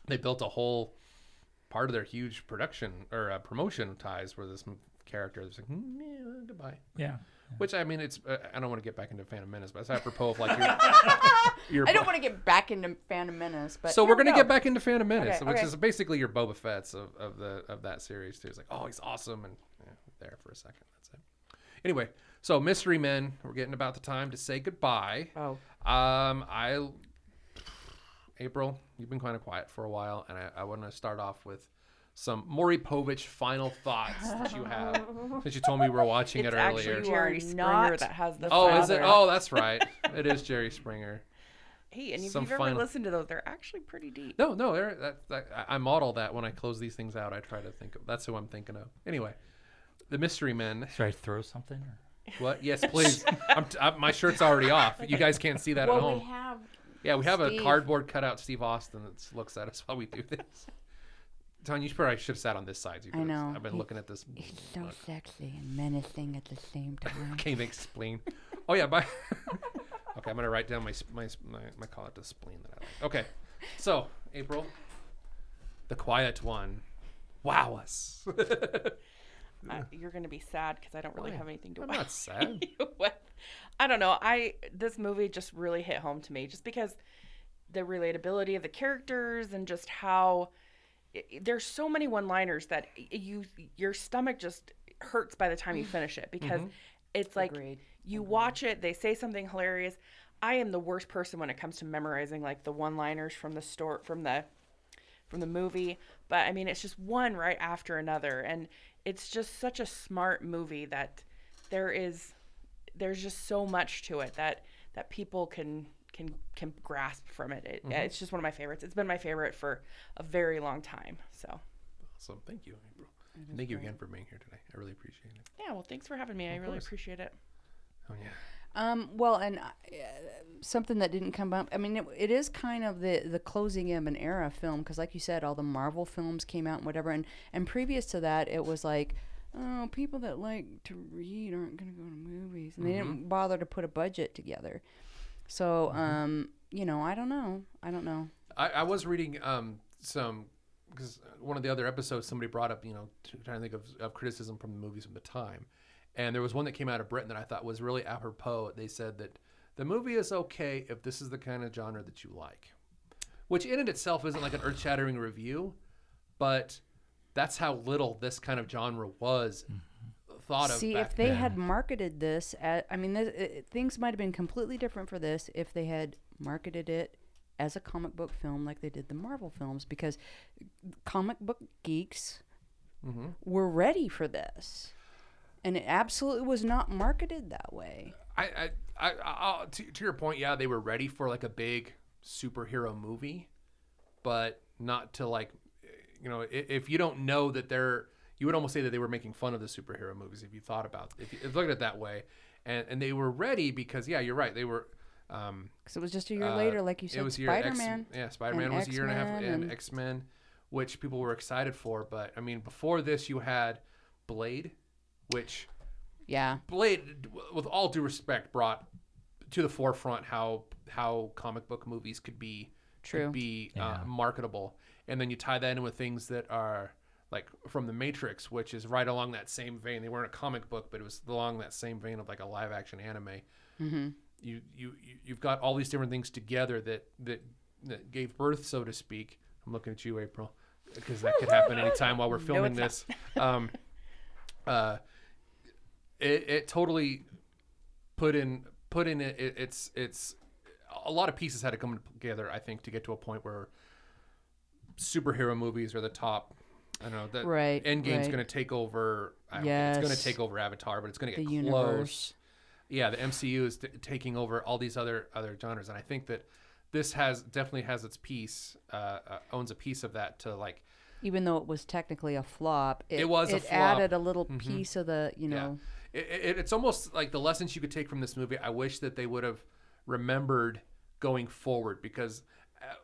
A: They built a whole part of their huge production or uh, promotion ties where this character was like, "Mm, yeah, goodbye.
B: Yeah.
A: Which I mean, it's uh, I don't want to get back into Phantom Menace, but it's apropos of like your. your
C: I don't want to get back into Phantom Menace, but
A: so we're gonna
C: go.
A: get back into Phantom Menace,
C: Okay,
A: which
C: okay.
A: is basically your Boba Fett's of, of the of that series too. It's like, oh, he's awesome, and yeah, there for a second. That's it. Anyway, so Mystery Men, we're getting about the time to say goodbye.
C: Oh,
A: Um, I April, you've been kind of quiet for a while, and I, I want to start off with some Maury Povich final thoughts that you have since you told me we were watching
D: It's
A: it earlier.
D: actually Jerry Springer
C: not
D: that has the.
A: Oh, is it? Oh, that's right. It is Jerry Springer.
D: Hey, and if
A: some
D: you've ever
A: final-
D: listened to those, they're actually pretty deep.
A: No, no, they're, that, that, I I model that when I close these things out. I try to think of that's who I'm thinking of. Anyway, the Mystery Men.
B: Should I throw something? Or?
A: What? Yes, please. I'm t- I, my shirt's already off. You guys can't see that at home.
C: we have
A: yeah, we have a cardboard cutout Steve Austin that looks at us while we do this. Tanya, you probably should have sat on this side. You
C: I know.
A: I've been
C: He-
A: looking at this.
C: He's so sexy and menacing at the same time.
A: Can't even explain. Oh yeah, bye. okay, I'm gonna write down my my my, my call it the spleen that I like. Okay, so April, the quiet one. Wow us.
D: I, you're going to be sad because I don't really
A: Why?
D: have anything to
A: I'm
D: watch
A: not sad.
D: with. I don't know. I this movie just really hit home to me, just because the relatability of the characters and just how there's so many one-liners that you your stomach just hurts by the time you finish it because mm-hmm. it's like
C: Agreed.
D: you mm-hmm. watch it, they say something hilarious. I am the worst person when it comes to memorizing like the one-liners from the store from the from the movie, but I mean it's just one right after another and it's just such a smart movie that there is there's just so much to it that that people can can can grasp from it. it mm-hmm. It's just one of my favorites. It's been my favorite for a very long time. So,
A: awesome! thank you, April. Thank you again for being here today. I really appreciate it.
D: yeah, well, thanks for having me. I really
A: course.
D: appreciate it.
A: Oh yeah.
C: Um, well, and uh, something that didn't come up. I mean, it, it is kind of the the closing of an era film because, like you said, all the Marvel films came out and whatever. And and previous to that, it was like, oh, people that like to read aren't going to go to movies, and they didn't bother to put a budget together. So, um, you know, I don't know. I don't know.
A: I, I was reading um, some because one of the other episodes somebody brought up, you know, trying to think of, of criticism from the movies from the time, and there was one that came out of Britain that I thought was really apropos. They said that the movie is okay if this is the kind of genre that you like, which in it itself isn't like an earth-shattering review, but that's how little this kind of genre was mm-hmm. thought of.
C: See,
A: back
C: if they
A: then.
C: had marketed this, at, I mean, this, it, things might have been completely different for this if they had marketed it as a comic book film like they did the Marvel films, because comic book geeks mm-hmm. were ready for this, and it absolutely was not marketed that way.
A: I, I, I, I to, to your point, yeah, they were ready for like a big superhero movie, but not to like, you know, if, if you don't know that they're, you would almost say that they were making fun of the superhero movies if you thought about, if you, if you look at it that way, and and they were ready because yeah, you're right, they were. Um,
C: Because it was just a year
A: uh,
C: later, like you said,
A: it was a year- X-
C: Spider Man.
A: yeah, Spider Man was a year and a half,
C: X-Men
A: and
C: and-
A: X Men, which people were excited for. But I mean, before this, you had Blade, which
C: Yeah.
A: Blade, with all due respect, brought to the forefront how how comic book movies could be
C: True.
A: could be uh,
B: Yeah.
A: marketable, and then you tie that in with things that are like from the Matrix, which is right along that same vein. They weren't a comic book, but it was along that same vein of like a live action anime.
C: Mm-hmm.
A: You you you- you've got all these different things together that that that gave birth, so to speak. I'm looking at you, April, because that could happen anytime while we're filming
D: it's
A: this. Um, uh, it, it totally put in put in it, it, it's it's a lot of pieces had to come together i think to get to a point where superhero movies are the top i don't know that
C: Right,
A: endgame's
C: right.
A: going to take over I don't it's going to take over avatar but it's going to
C: The
A: get
C: universe.
A: close yeah the mcu is t- taking over all these other other genres and i think that this has definitely has its piece uh, uh owns a piece of that to like
C: Even though it was technically a flop, it,
A: It was a
C: it
A: flop.
C: added a little piece of the, you know.
A: It, it, it's almost like the lessons you could take from this movie. I wish that they would have remembered going forward because uh,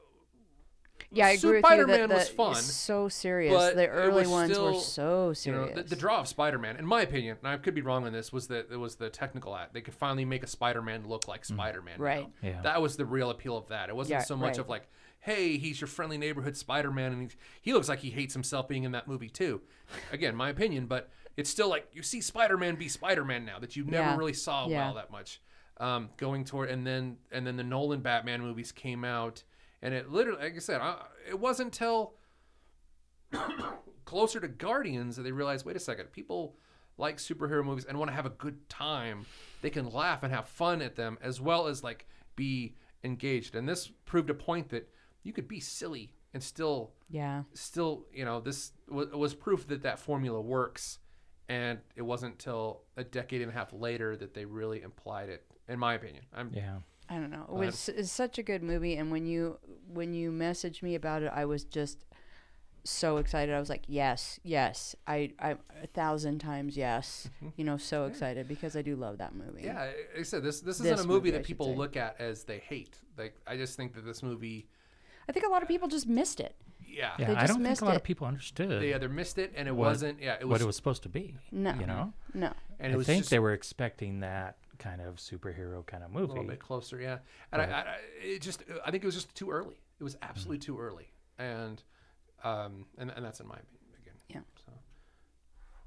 C: Yeah, I agree with you.
A: Spider-Man
C: that,
A: was fun,
C: so serious.
A: but
C: The early
A: was
C: ones were
A: still,
C: so
A: you
C: serious.
A: know the, the draw of Spider-Man, in my opinion, and I could be wrong on this, was that it was the technical act. They could finally make a Spider-Man look like mm. Spider-Man. now.
C: Right.
B: Yeah.
A: That was the real appeal of that. It wasn't
C: Yeah,
A: so much
C: right.
A: of like, hey, he's your friendly neighborhood Spider-Man, and he's, he looks like he hates himself being in that movie too. Again, my opinion, but it's still like you see Spider-Man be Spider-Man now that you never
C: Yeah.
A: really saw
C: Yeah.
A: well that much. Um, going toward and then and then the Nolan Batman movies came out, and it literally, like I said, I, it wasn't until closer to Guardians that they realized, wait a second, people like superhero movies and want to have a good time. They can laugh and have fun at them as well as like be engaged. And this proved a point that you could be silly and still
C: yeah.
A: still, you know, this was, was proof that that formula works. And it wasn't till a decade and a half later that they really implied it, in my opinion. I'm
B: Yeah.
C: I don't know. It was it's such a good movie, and when you when you messaged me about it, I was just so excited. I was like, yes, yes, I, I a thousand times yes. Mm-hmm. You know, so excited because I do love that movie.
A: Yeah, like I said this this
C: This
A: isn't a movie
C: movie,
A: that people
C: say.
A: look at as they hate. Like I just think that this movie,
C: I think a lot of people just missed it.
A: Yeah,
B: Yeah,
C: They
B: I don't think a lot
C: it.
B: of people understood
A: they either missed it and it
B: What-
A: wasn't. Yeah, it was.
B: what it was supposed to be.
C: No,
B: You know?
C: no.
A: and it
B: I
A: was
B: think
A: just
B: they were expecting that kind of superhero kind of movie.
A: a little bit closer. Yeah, and I, I, I- it just I think it was just too early. It was absolutely too early, and um and and that's in my opinion again.
C: Yeah.
A: So,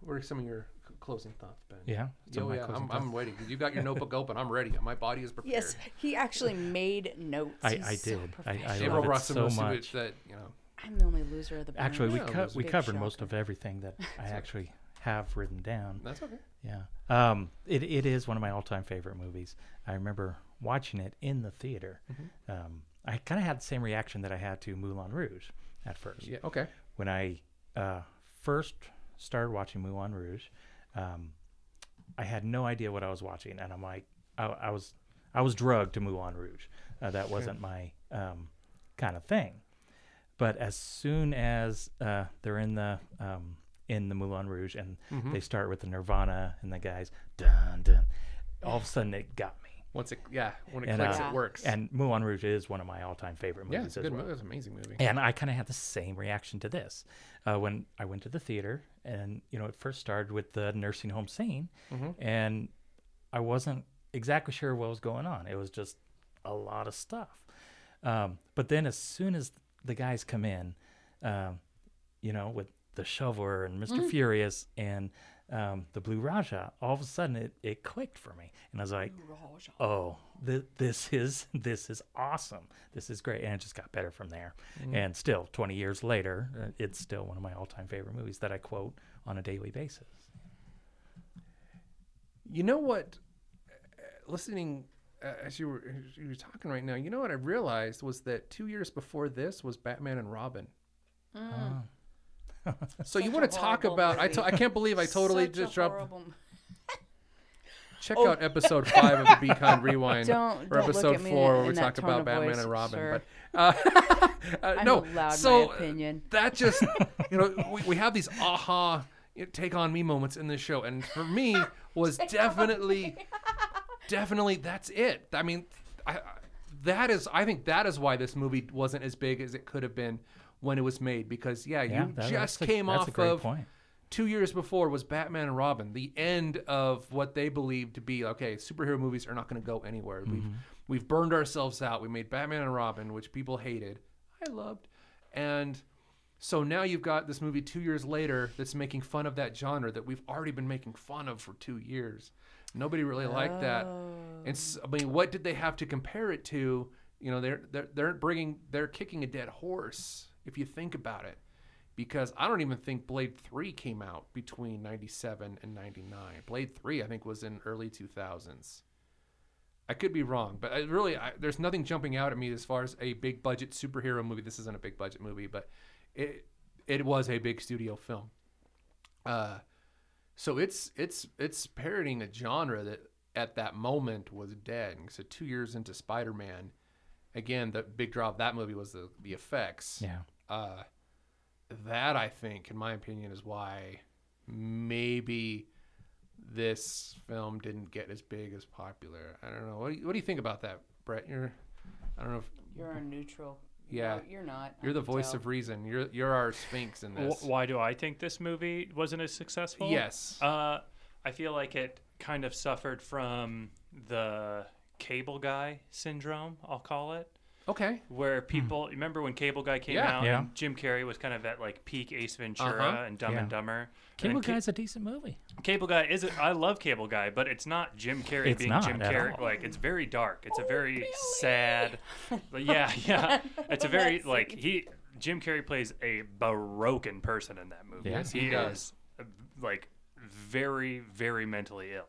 A: what are some of your closing thoughts, Ben?
B: Yeah. some
A: Oh yeah, I'm,
B: thoughts.
A: I'm waiting. You got your notebook open. I'm ready. My body is prepared.
C: Yes, he actually made notes.
B: I,
C: He's
B: I
C: so
B: did. I, I love it
A: some
B: so
A: of
B: much.
A: that you know.
C: I'm the only loser of the bunch.
B: Actually, we
A: Yeah, it
B: co- we
C: big
B: covered most of everything that I actually have written down.
A: That's okay.
B: Yeah. Um, it, it is one of my all time favorite movies. I remember watching it in the theater.
A: Mm-hmm.
B: Um, I kind of had the same reaction that I had to Moulin Rouge at first.
A: Yeah. Okay.
B: When I uh, first started watching Moulin Rouge, um, I had no idea what I was watching, and I'm like, I, I was, I was drugged to Moulin Rouge. Uh, that wasn't my um, kind of thing. But as soon as uh, they're in the um, in the Moulin Rouge and
A: Mm-hmm.
B: they start with the Nirvana and the guys dun dun, all of a sudden it got me.
A: Once it yeah, when it
B: And,
A: clicks,
B: uh,
A: it works.
B: And Moulin Rouge is one of my all-time favorite
A: yeah,
B: movies
A: it's a good
B: well.
A: movie. It's an amazing movie.
B: And I kind of had the same reaction to this uh, when I went to the theater, and you know, it first started with the nursing home scene,
A: Mm-hmm.
B: and I wasn't exactly sure what was going on. It was just a lot of stuff. Um, but then, as soon as the guys come in, um, you know, with the shoveler and mister Furious and um, the Blue Raja, all of a sudden it, it clicked for me, and I was like, "Oh, th- this is this is awesome. This is great," and it just got better from there. And still, twenty years later, uh, it's still one of my all-time favorite movies that I quote on a daily basis.
A: You know what? uh, Listening as you were as you were talking right now, you know what I realized was that two years before this was Batman and Robin.
C: Mm.
A: So you want to talk
C: horrible
A: about? I to- I can't believe I totally
C: Such
A: just dropped.
C: horrible-
A: check out episode five of the Be Kind Rewind,
C: Don't-
A: or
C: don't
A: episode four,
C: in-
A: where we
C: in
A: talk about Batman
C: voice,
A: and Robin.
C: sir.
A: But uh, uh, no,
C: allowed
A: so
C: my opinion.
A: that just you know we, we have these aha take on me moments in this show, and for me was definitely definitely that's it. I mean, I, I- that is I think that is why this movie wasn't as big as it could have been when it was made because yeah,
B: Yeah,
A: you
B: that-
A: just
B: that's a-
A: came off of
B: point.
A: two years before was Batman and Robin, the end of what they believed to be okay. Superhero movies are not going to go anywhere. We've mm-hmm. we've burned ourselves out. We made Batman and Robin, which people hated, I loved, and so now you've got this movie two years later that's making fun of that genre that we've already been making fun of for two years. Nobody really liked that. And s I I mean, what did they have to compare it to? You know, they're they're they're bringing they're kicking a dead horse if you think about it because I don't even think Blade 3 came out between 97 and 99. Blade 3 I think was in early 2000s. I could be wrong, but I really I, there's nothing jumping out at me as far as a big budget superhero movie. This isn't a big budget movie, but it it was a big studio film. Uh so it's it's it's parodying a genre that at that moment was dead. So 2 years into Spider-Man, again the big draw of that movie was the the effects
B: Yeah.
A: uh, that I think, in my opinion, is why maybe this film didn't get as big as popular. I don't know. What do you, what do you think about that, Brett? You're, I don't know if
C: You're a neutral.
A: Yeah.
C: No, you're not.
A: You're the voice
C: tell.
A: of reason. You're you're our sphinx in this.
E: Why do I think this movie wasn't as successful?
A: Yes.
E: Uh, I feel like it kind of suffered from the cable guy syndrome, I'll call it,
A: Okay.
E: where people remember when Cable Guy came
A: Yeah.
E: out
B: Yeah.
E: and Jim Carrey was kind of at like peak Ace Ventura
A: Uh-huh.
E: and Dumb
B: Yeah.
E: and Dumber. And
B: Cable
E: then Ca-
B: Guy's a decent movie.
E: Cable Guy is it? I love Cable Guy, but it's not Jim Carrey
B: It's
E: being
B: not
E: Jim
B: at
E: Carrey.
B: all.
E: Like it's very dark. It's a very sad. but yeah, yeah. It's a very like he Jim Carrey plays a broken person in that movie.
B: Yes,
A: he
E: he
A: does.
E: is uh, like very very mentally ill.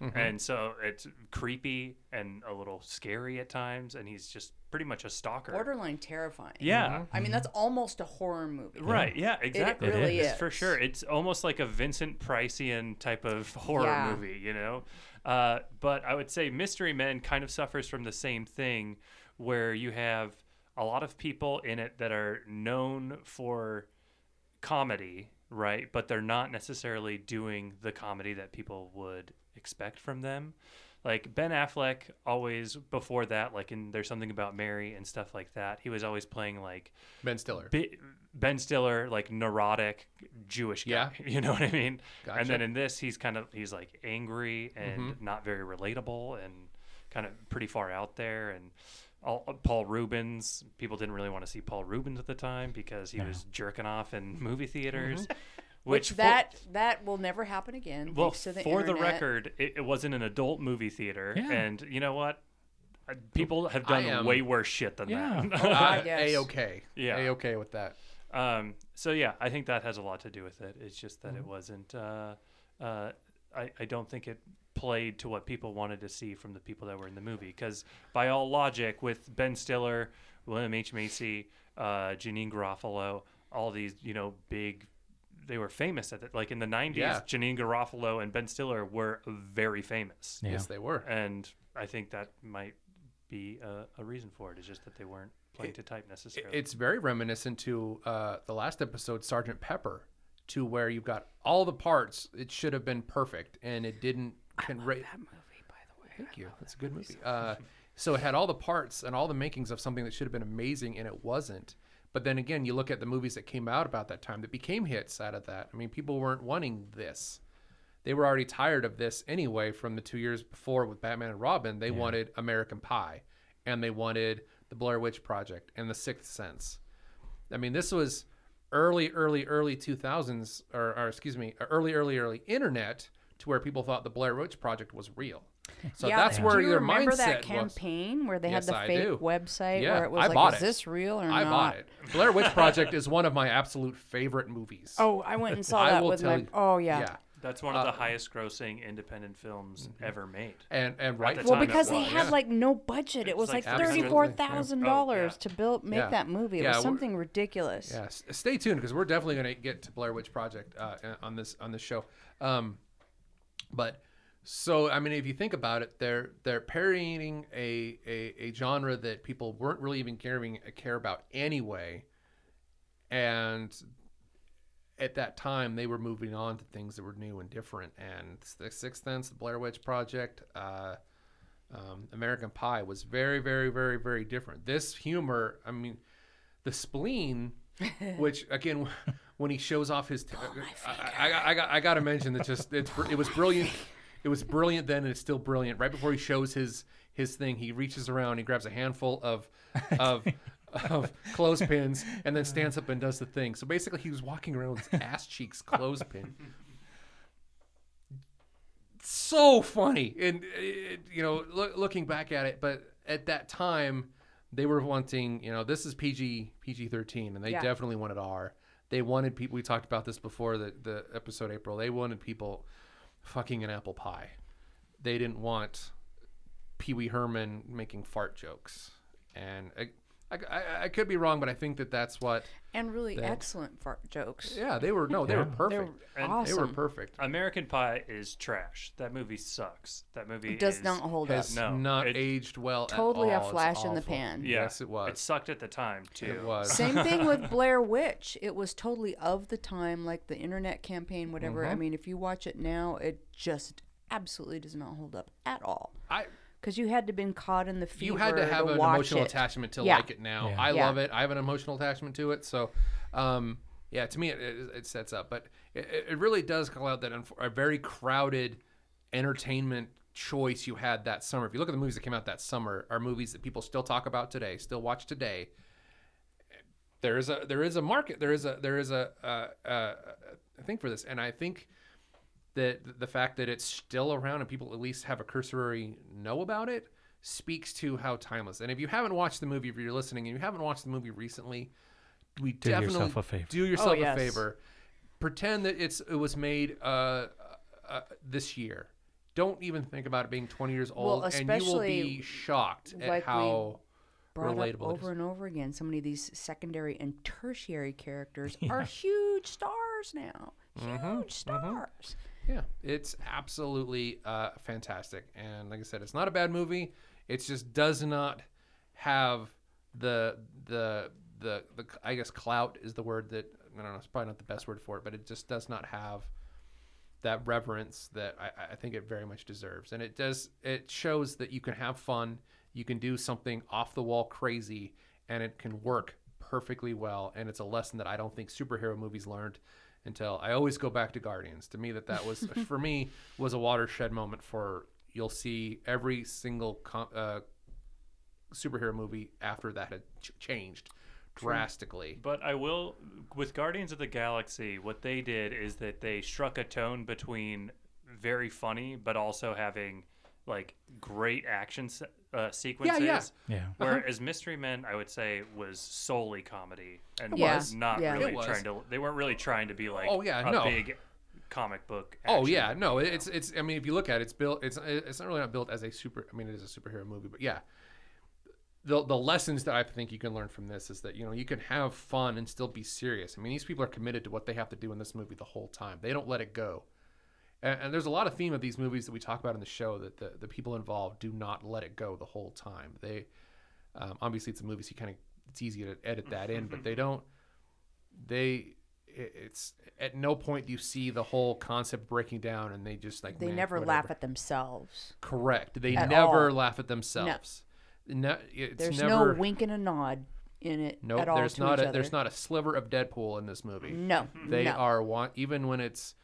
A: Mm-hmm.
E: And so it's creepy and a little scary at times, and he's just pretty much a stalker.
C: Borderline terrifying.
E: Yeah,
C: I mean, that's almost a horror movie.
E: Right. Yeah. Exactly.
B: It
C: really
E: It's
C: is.
E: for sure. It's almost like a Vincent Priceian type of horror
C: Yeah.
E: movie, you know. Uh, but I would say Mystery Men kind of suffers from the same thing, where you have a lot of people in it that are known for comedy, right? But they're not necessarily doing the comedy that people would expect from them. Like Ben Affleck, always before that, like in There's Something About Mary and stuff like that, he was always playing like
A: Ben Stiller.
E: Bi- Ben Stiller, like neurotic Jewish guy.
A: Yeah.
E: You know what I mean? And then in this, he's kind of he's like angry and mm-hmm. not very relatable and kind of pretty far out there. And all, uh, Paul Reubens, people didn't really want to see Paul Reubens at the time because he was jerking off in movie theaters. Mm-hmm. Which,
C: Which that that will never happen again.
E: well,
C: thanks to the
E: for the record, it, it wasn't an adult movie theater,
B: Yeah.
E: and you know what? Uh, People have done
A: am-
E: way worse shit than
B: Yeah.
E: that.
C: Guess.
A: a okay.
E: Yeah.
A: A okay with that.
E: Um, so yeah, I think that has a lot to do with it. It's just that it
A: Mm-hmm.
E: wasn't. Uh, uh, I I don't think it played to what people wanted to see from the people that were in the movie. Because by all logic, with Ben Stiller, William H Macy, uh, Janeane Garofalo, all these you know big. They were famous at it. Like in the '90s,
A: Yeah.
E: Janeane Garofalo and Ben Stiller were very famous,
B: Yeah.
A: Yes, they were.
E: and I think that might be a, a reason for it. it. Is just that they weren't playing to type necessarily.
A: It's very reminiscent to uh, the last episode, Sergeant Pepper, to where you've got all the parts. It should have been perfect, and it didn't. Can ra-
C: That movie, by the way.
A: Thank you. That's a good movie. Uh, so it had all the parts and all the makings of something that should have been amazing, and it wasn't. But then again, you look at the movies that came out about that time that became hits out of that. I mean, people weren't wanting this. They were already tired of this anyway from the two years before with Batman and Robin. They wanted American Pie, and they wanted the Blair Witch Project and the Sixth Sense. I mean, this was early, early, early 2000s, or, or excuse me, early, early, early internet to where people thought the Blair Witch Project was real. So
C: yeah,
A: that's
C: do
A: where
C: you
A: their
C: remember
A: mindset
C: that
A: was.
C: campaign where they
A: Yes,
C: had the
A: I
C: fake
A: do.
C: website
A: Yeah,
C: where it was
A: I
C: like,
A: bought
C: is
A: it.
C: this real or
A: I
C: not?
A: bought it. Blair Witch Project is one of my absolute favorite movies.
C: Oh, I went and saw
A: I
C: that with my.
A: you-
C: Oh yeah.
A: yeah.
E: That's one of
A: Uh,
E: the highest grossing independent films ever made.
A: And and right
E: time
C: Well,
E: it
C: because they
E: was,
C: had
A: yeah.
C: like no budget. It
E: It's
C: was
E: like
C: like
A: Absolutely.
C: thirty-four thousand dollars to build make
A: Yeah.
C: that movie. It
A: Yeah,
C: was something ridiculous.
A: Yeah, stay tuned because we're definitely going to get to Blair Witch Project uh, on this on this show. Um, but So I mean, if you think about it, they're they're parodying a, a, a genre that people weren't really even caring care about anyway, and at that time they were moving on to things that were new and different. And the Sixth Sense, the Blair Witch Project, uh, um, American Pie was very very very very different. This humor, I mean, the spleen, which again. When he shows off his, t- I, I, I, got, I got to mention that just it's it was brilliant it was brilliant then and it's still brilliant. Right before he shows his his thing he reaches around he grabs a handful of of of clothespins and then stands up and does the thing. So basically he was walking around with his ass cheeks clothespin. So funny. And it, you know look, looking back at it but at that time they were wanting you know this is pg pg-13 and they
C: Yeah.
A: definitely wanted r. They wanted people we talked about this before the, the episode april. They wanted people fucking an apple pie. They didn't want pee-wee herman making fart jokes. And uh, I, I, I- I could be wrong but i think that that's what
C: And really
A: That-
C: excellent fart jokes.
A: yeah they were no they were perfect
C: They're
E: And
C: awesome.
A: they were perfect
E: American Pie is trash. That movie sucks. That movie
C: It does
E: is,
C: not hold up.
A: has
E: No,
A: not
E: it-
A: aged well at
C: Totally a
A: all. It's
C: flash in the pan.
E: Yeah,
A: yes it was
E: It sucked at the time too.
A: it was
C: Same thing with Blair Witch. It was totally of the time, like the internet campaign, whatever.
A: Mm-hmm.
C: I mean, if you watch it now, it just absolutely does not hold up at all.
A: I,
C: Because you had to been caught in the fever
A: you had to have an emotional
C: it.
A: attachment to
C: Yeah.
A: like it now.
B: Yeah.
A: I
C: Yeah.
A: love it. I have an emotional attachment to it. So, um, yeah, to me it, it, it sets up, but it, it really does call out that a very crowded entertainment choice you had that summer. If you look at the movies that came out that summer, are movies that people still talk about today, still watch today. There is a there is a market. There is a there is a uh, uh, a thing for this, and I think that the fact that it's still around and people at least have a cursory know about it speaks to how timeless. And if you haven't watched the movie, if you're listening and you haven't watched the movie recently, we
B: Do
A: definitely
B: yourself a favor.
A: do yourself
C: yes.
A: a favor. Pretend that it's it was made uh, uh, this year. Don't even think about it being 20 years
C: Well,
A: old, and you will
C: especially
A: be shocked at
C: like we
A: how
C: Brought
A: relatable
C: up over and over again. So many of these secondary and tertiary characters are huge stars now.
A: Mm-hmm,
C: Huge stars.
A: Yeah, it's absolutely uh, fantastic. And like I said, it's not a bad movie. It just does not have the the the the I guess clout is the word that I don't know. It's probably not the best word for it, but it just does not have that reverence that I, I think it very much deserves. And it does. It shows that you can have fun. You can do something off the wall crazy, and it can work perfectly well. And it's a lesson that I don't think superhero movies learned until I always go back to Guardians. To me, that that was for me was a watershed moment for you'll see every single com- uh, superhero movie after that had ch- changed drastically.
E: But I will, with Guardians of the Galaxy, what they did is that they struck a tone between very funny, but also having like great action se- uh, sequences.
B: Yeah. yeah.
E: Whereas Mystery Men, I would say, was solely comedy and
C: Yeah.
E: was not
C: Yeah.
E: really
A: was.
E: trying to. They weren't really trying to be like
A: Oh, yeah,
E: a
A: no.
E: big comic book.
A: Oh yeah, no, it's it's. I mean, if you look at it, it's built. It's it's not really not built as a super. I mean, it is a superhero movie, but yeah, the the lessons that I think you can learn from this is that you know you can have fun and still be serious. I mean, these people are committed to what they have to do in this movie the whole time. They don't let it go. And, and there's a lot of theme of these movies that we talk about in the show that the, the people involved do not let it go the whole time. They um, obviously it's a movie, so you kind of it's easy to edit that in, but they don't. They it's at no point do you see the whole concept breaking down, and they just like
C: They never
A: whatever."
C: laugh at themselves.
A: Correct. They
C: at
A: never
C: all.
A: laugh at themselves. No, it's
C: There's
A: never.
C: no wink and a nod in it
A: Nope,
C: at all
A: there's not a
C: other.
A: there's not a sliver of Deadpool in this movie.
C: no.
A: They
C: no.
A: are want even when it's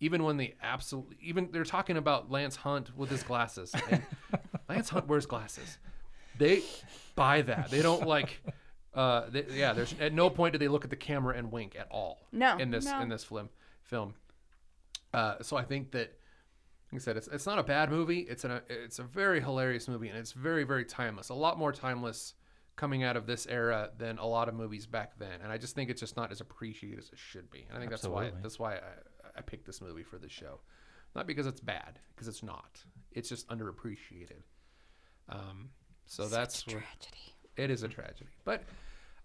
A: even when the absolute even they're talking about Lance Hunt with his glasses. and Lance Hunt wears glasses. They buy that. They don't like uh they, yeah, there's at no point do they look at the camera and wink at all.
C: No,
A: In this
C: no.
A: in this film film. Uh so I think that like I said, it's, it's not a bad movie. It's an it's a very hilarious movie, and it's very very timeless. A lot more timeless coming out of this era than a lot of movies back then. And I just think it's just not as appreciated as it should be. And I think that's why that's why I, I picked this movie for this show, not because it's bad, because it's not. It's just underappreciated. Um, so that's where,
C: tragedy.
A: it is a tragedy. But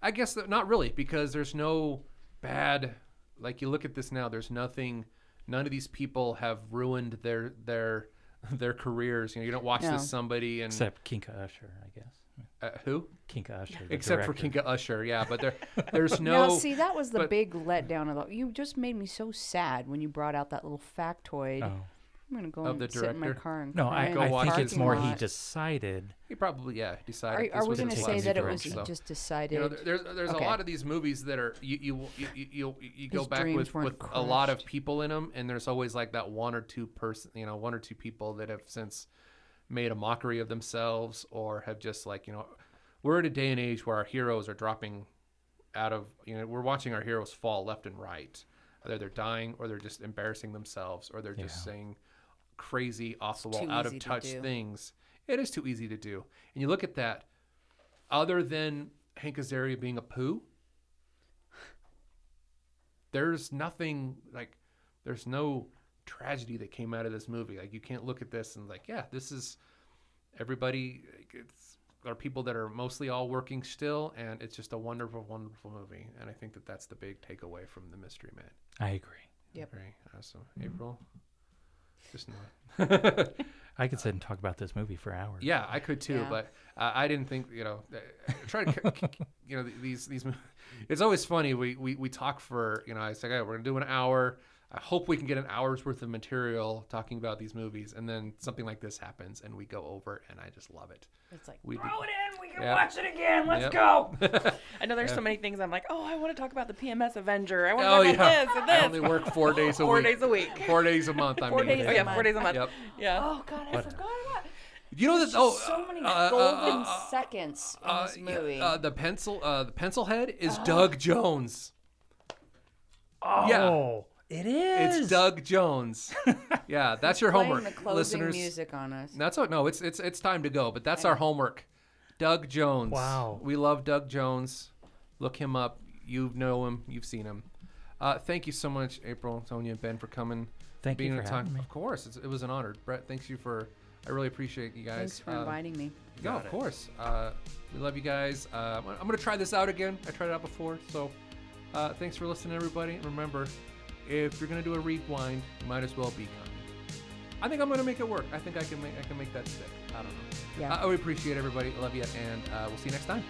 A: I guess that not really because there's no bad like you look at this now there's nothing none of these people have ruined their their their careers. You know, you don't watch
C: No.
A: this somebody and
B: Except Kinka Usher, I guess.
A: Uh, who
B: Kinka Usher. the
A: except for Kinka Usher. Yeah, but there there's no.
C: now, see, that was the
A: but-
C: big letdown of the. You just made me so sad when you brought out that little factoid.
B: Oh.
C: I'm gonna go
A: Of
C: and
A: the
C: sit in my car and
B: No,
C: cry
B: I,
C: in
A: Go
C: the
B: I think
A: it.
B: it's
C: parking
B: more he decided.
A: he probably yeah decided.
C: Are,
A: this
C: are we
A: was
C: going to
A: his
C: say that it was
A: direction,
C: he
A: so.
C: just decided?
A: You know, there- there's there's
C: Okay.
A: a lot of these movies that are you you you you, you, you go
C: His
A: back
C: dreams
A: with,
C: weren't
A: with a lot of people in them, and there's always like that one or two person, you know, one or two people that have since made a mockery of themselves or have just like you know, we're in a day and age where our heroes are dropping out of you know we're watching our heroes fall left and right. Either they're dying or they're just embarrassing themselves or they're just
B: Yeah.
A: saying crazy off the wall out of
C: easy to
A: touch things. It is too easy to do. And you look at that, other than Hank Azaria being a poo, there's nothing like there's no tragedy that came out of this movie. Like you can't look at this and like, yeah, this is everybody like, it's are people that are mostly all working still and it's just a wonderful wonderful movie and i think that that's the big takeaway from the mystery man
B: I agree.
C: Yep.
A: very awesome april just not
B: I could sit and talk about this movie for hours.
A: Yeah, I could too,
C: Yeah.
A: but uh, I didn't think you know. uh, Try to c- c- you know these these. mo- It's always funny. We we we talk for you know. I say, okay, we're gonna do an hour. I hope we can get an hour's worth of material talking about these movies, and then something like this happens, and we go over, and I just love it.
C: It's like
A: We do-
D: Throw it in. We can
A: Yep.
D: watch it again. Let's
A: Yep.
D: go. I know there's so many things I'm like, oh, I want to talk about the PMS Avenger. I want to
A: Oh
D: talk about
A: yeah,
D: this and
A: I
D: this.
A: only work four days a
D: Four
A: week.
D: days a week.
A: Four days a month. I
D: Four
A: mean,
D: days.
C: a
D: Yeah,
C: month.
D: four days a month.
A: Yep.
D: Yeah.
C: oh god, I forgot about.
A: You know
C: this?
A: Oh,
C: so many
A: uh, uh,
C: golden
A: uh,
C: seconds in
A: uh,
C: this
A: yeah,
C: movie.
A: uh, the pencil, uh, the pencil head is Doug Jones.
B: Oh,
A: Yeah.
B: It is.
A: It's Doug Jones. yeah, that's your homework,
C: the closing
A: listeners.
C: music on us.
A: That's what. No, it's it's it's time to go. But that's our homework. Doug Jones.
B: Wow.
A: We love Doug Jones. Look him up. You know him. You've seen him. Uh, thank you so much, April, Sonia, and Ben, for coming.
B: Thank you
A: being
B: for
A: a time.
B: having me.
A: Of course, it's, it was an honor. Brett, thanks you for. I really appreciate you guys.
C: Thanks for
A: Uh,
C: inviting me.
A: no,
E: Got
A: of
E: it.
A: course. Uh, we love you guys. Uh, I'm- I'm going to try this out again. I tried it out before. So uh, thanks for listening, everybody. And remember, if you're going to do a rewind, you might as well be kind. I think I'm going to make it work. I think I can make I can make that stick. I don't know.
C: Yeah.
A: I, I would appreciate everybody. Love you, and uh, we'll see you next time.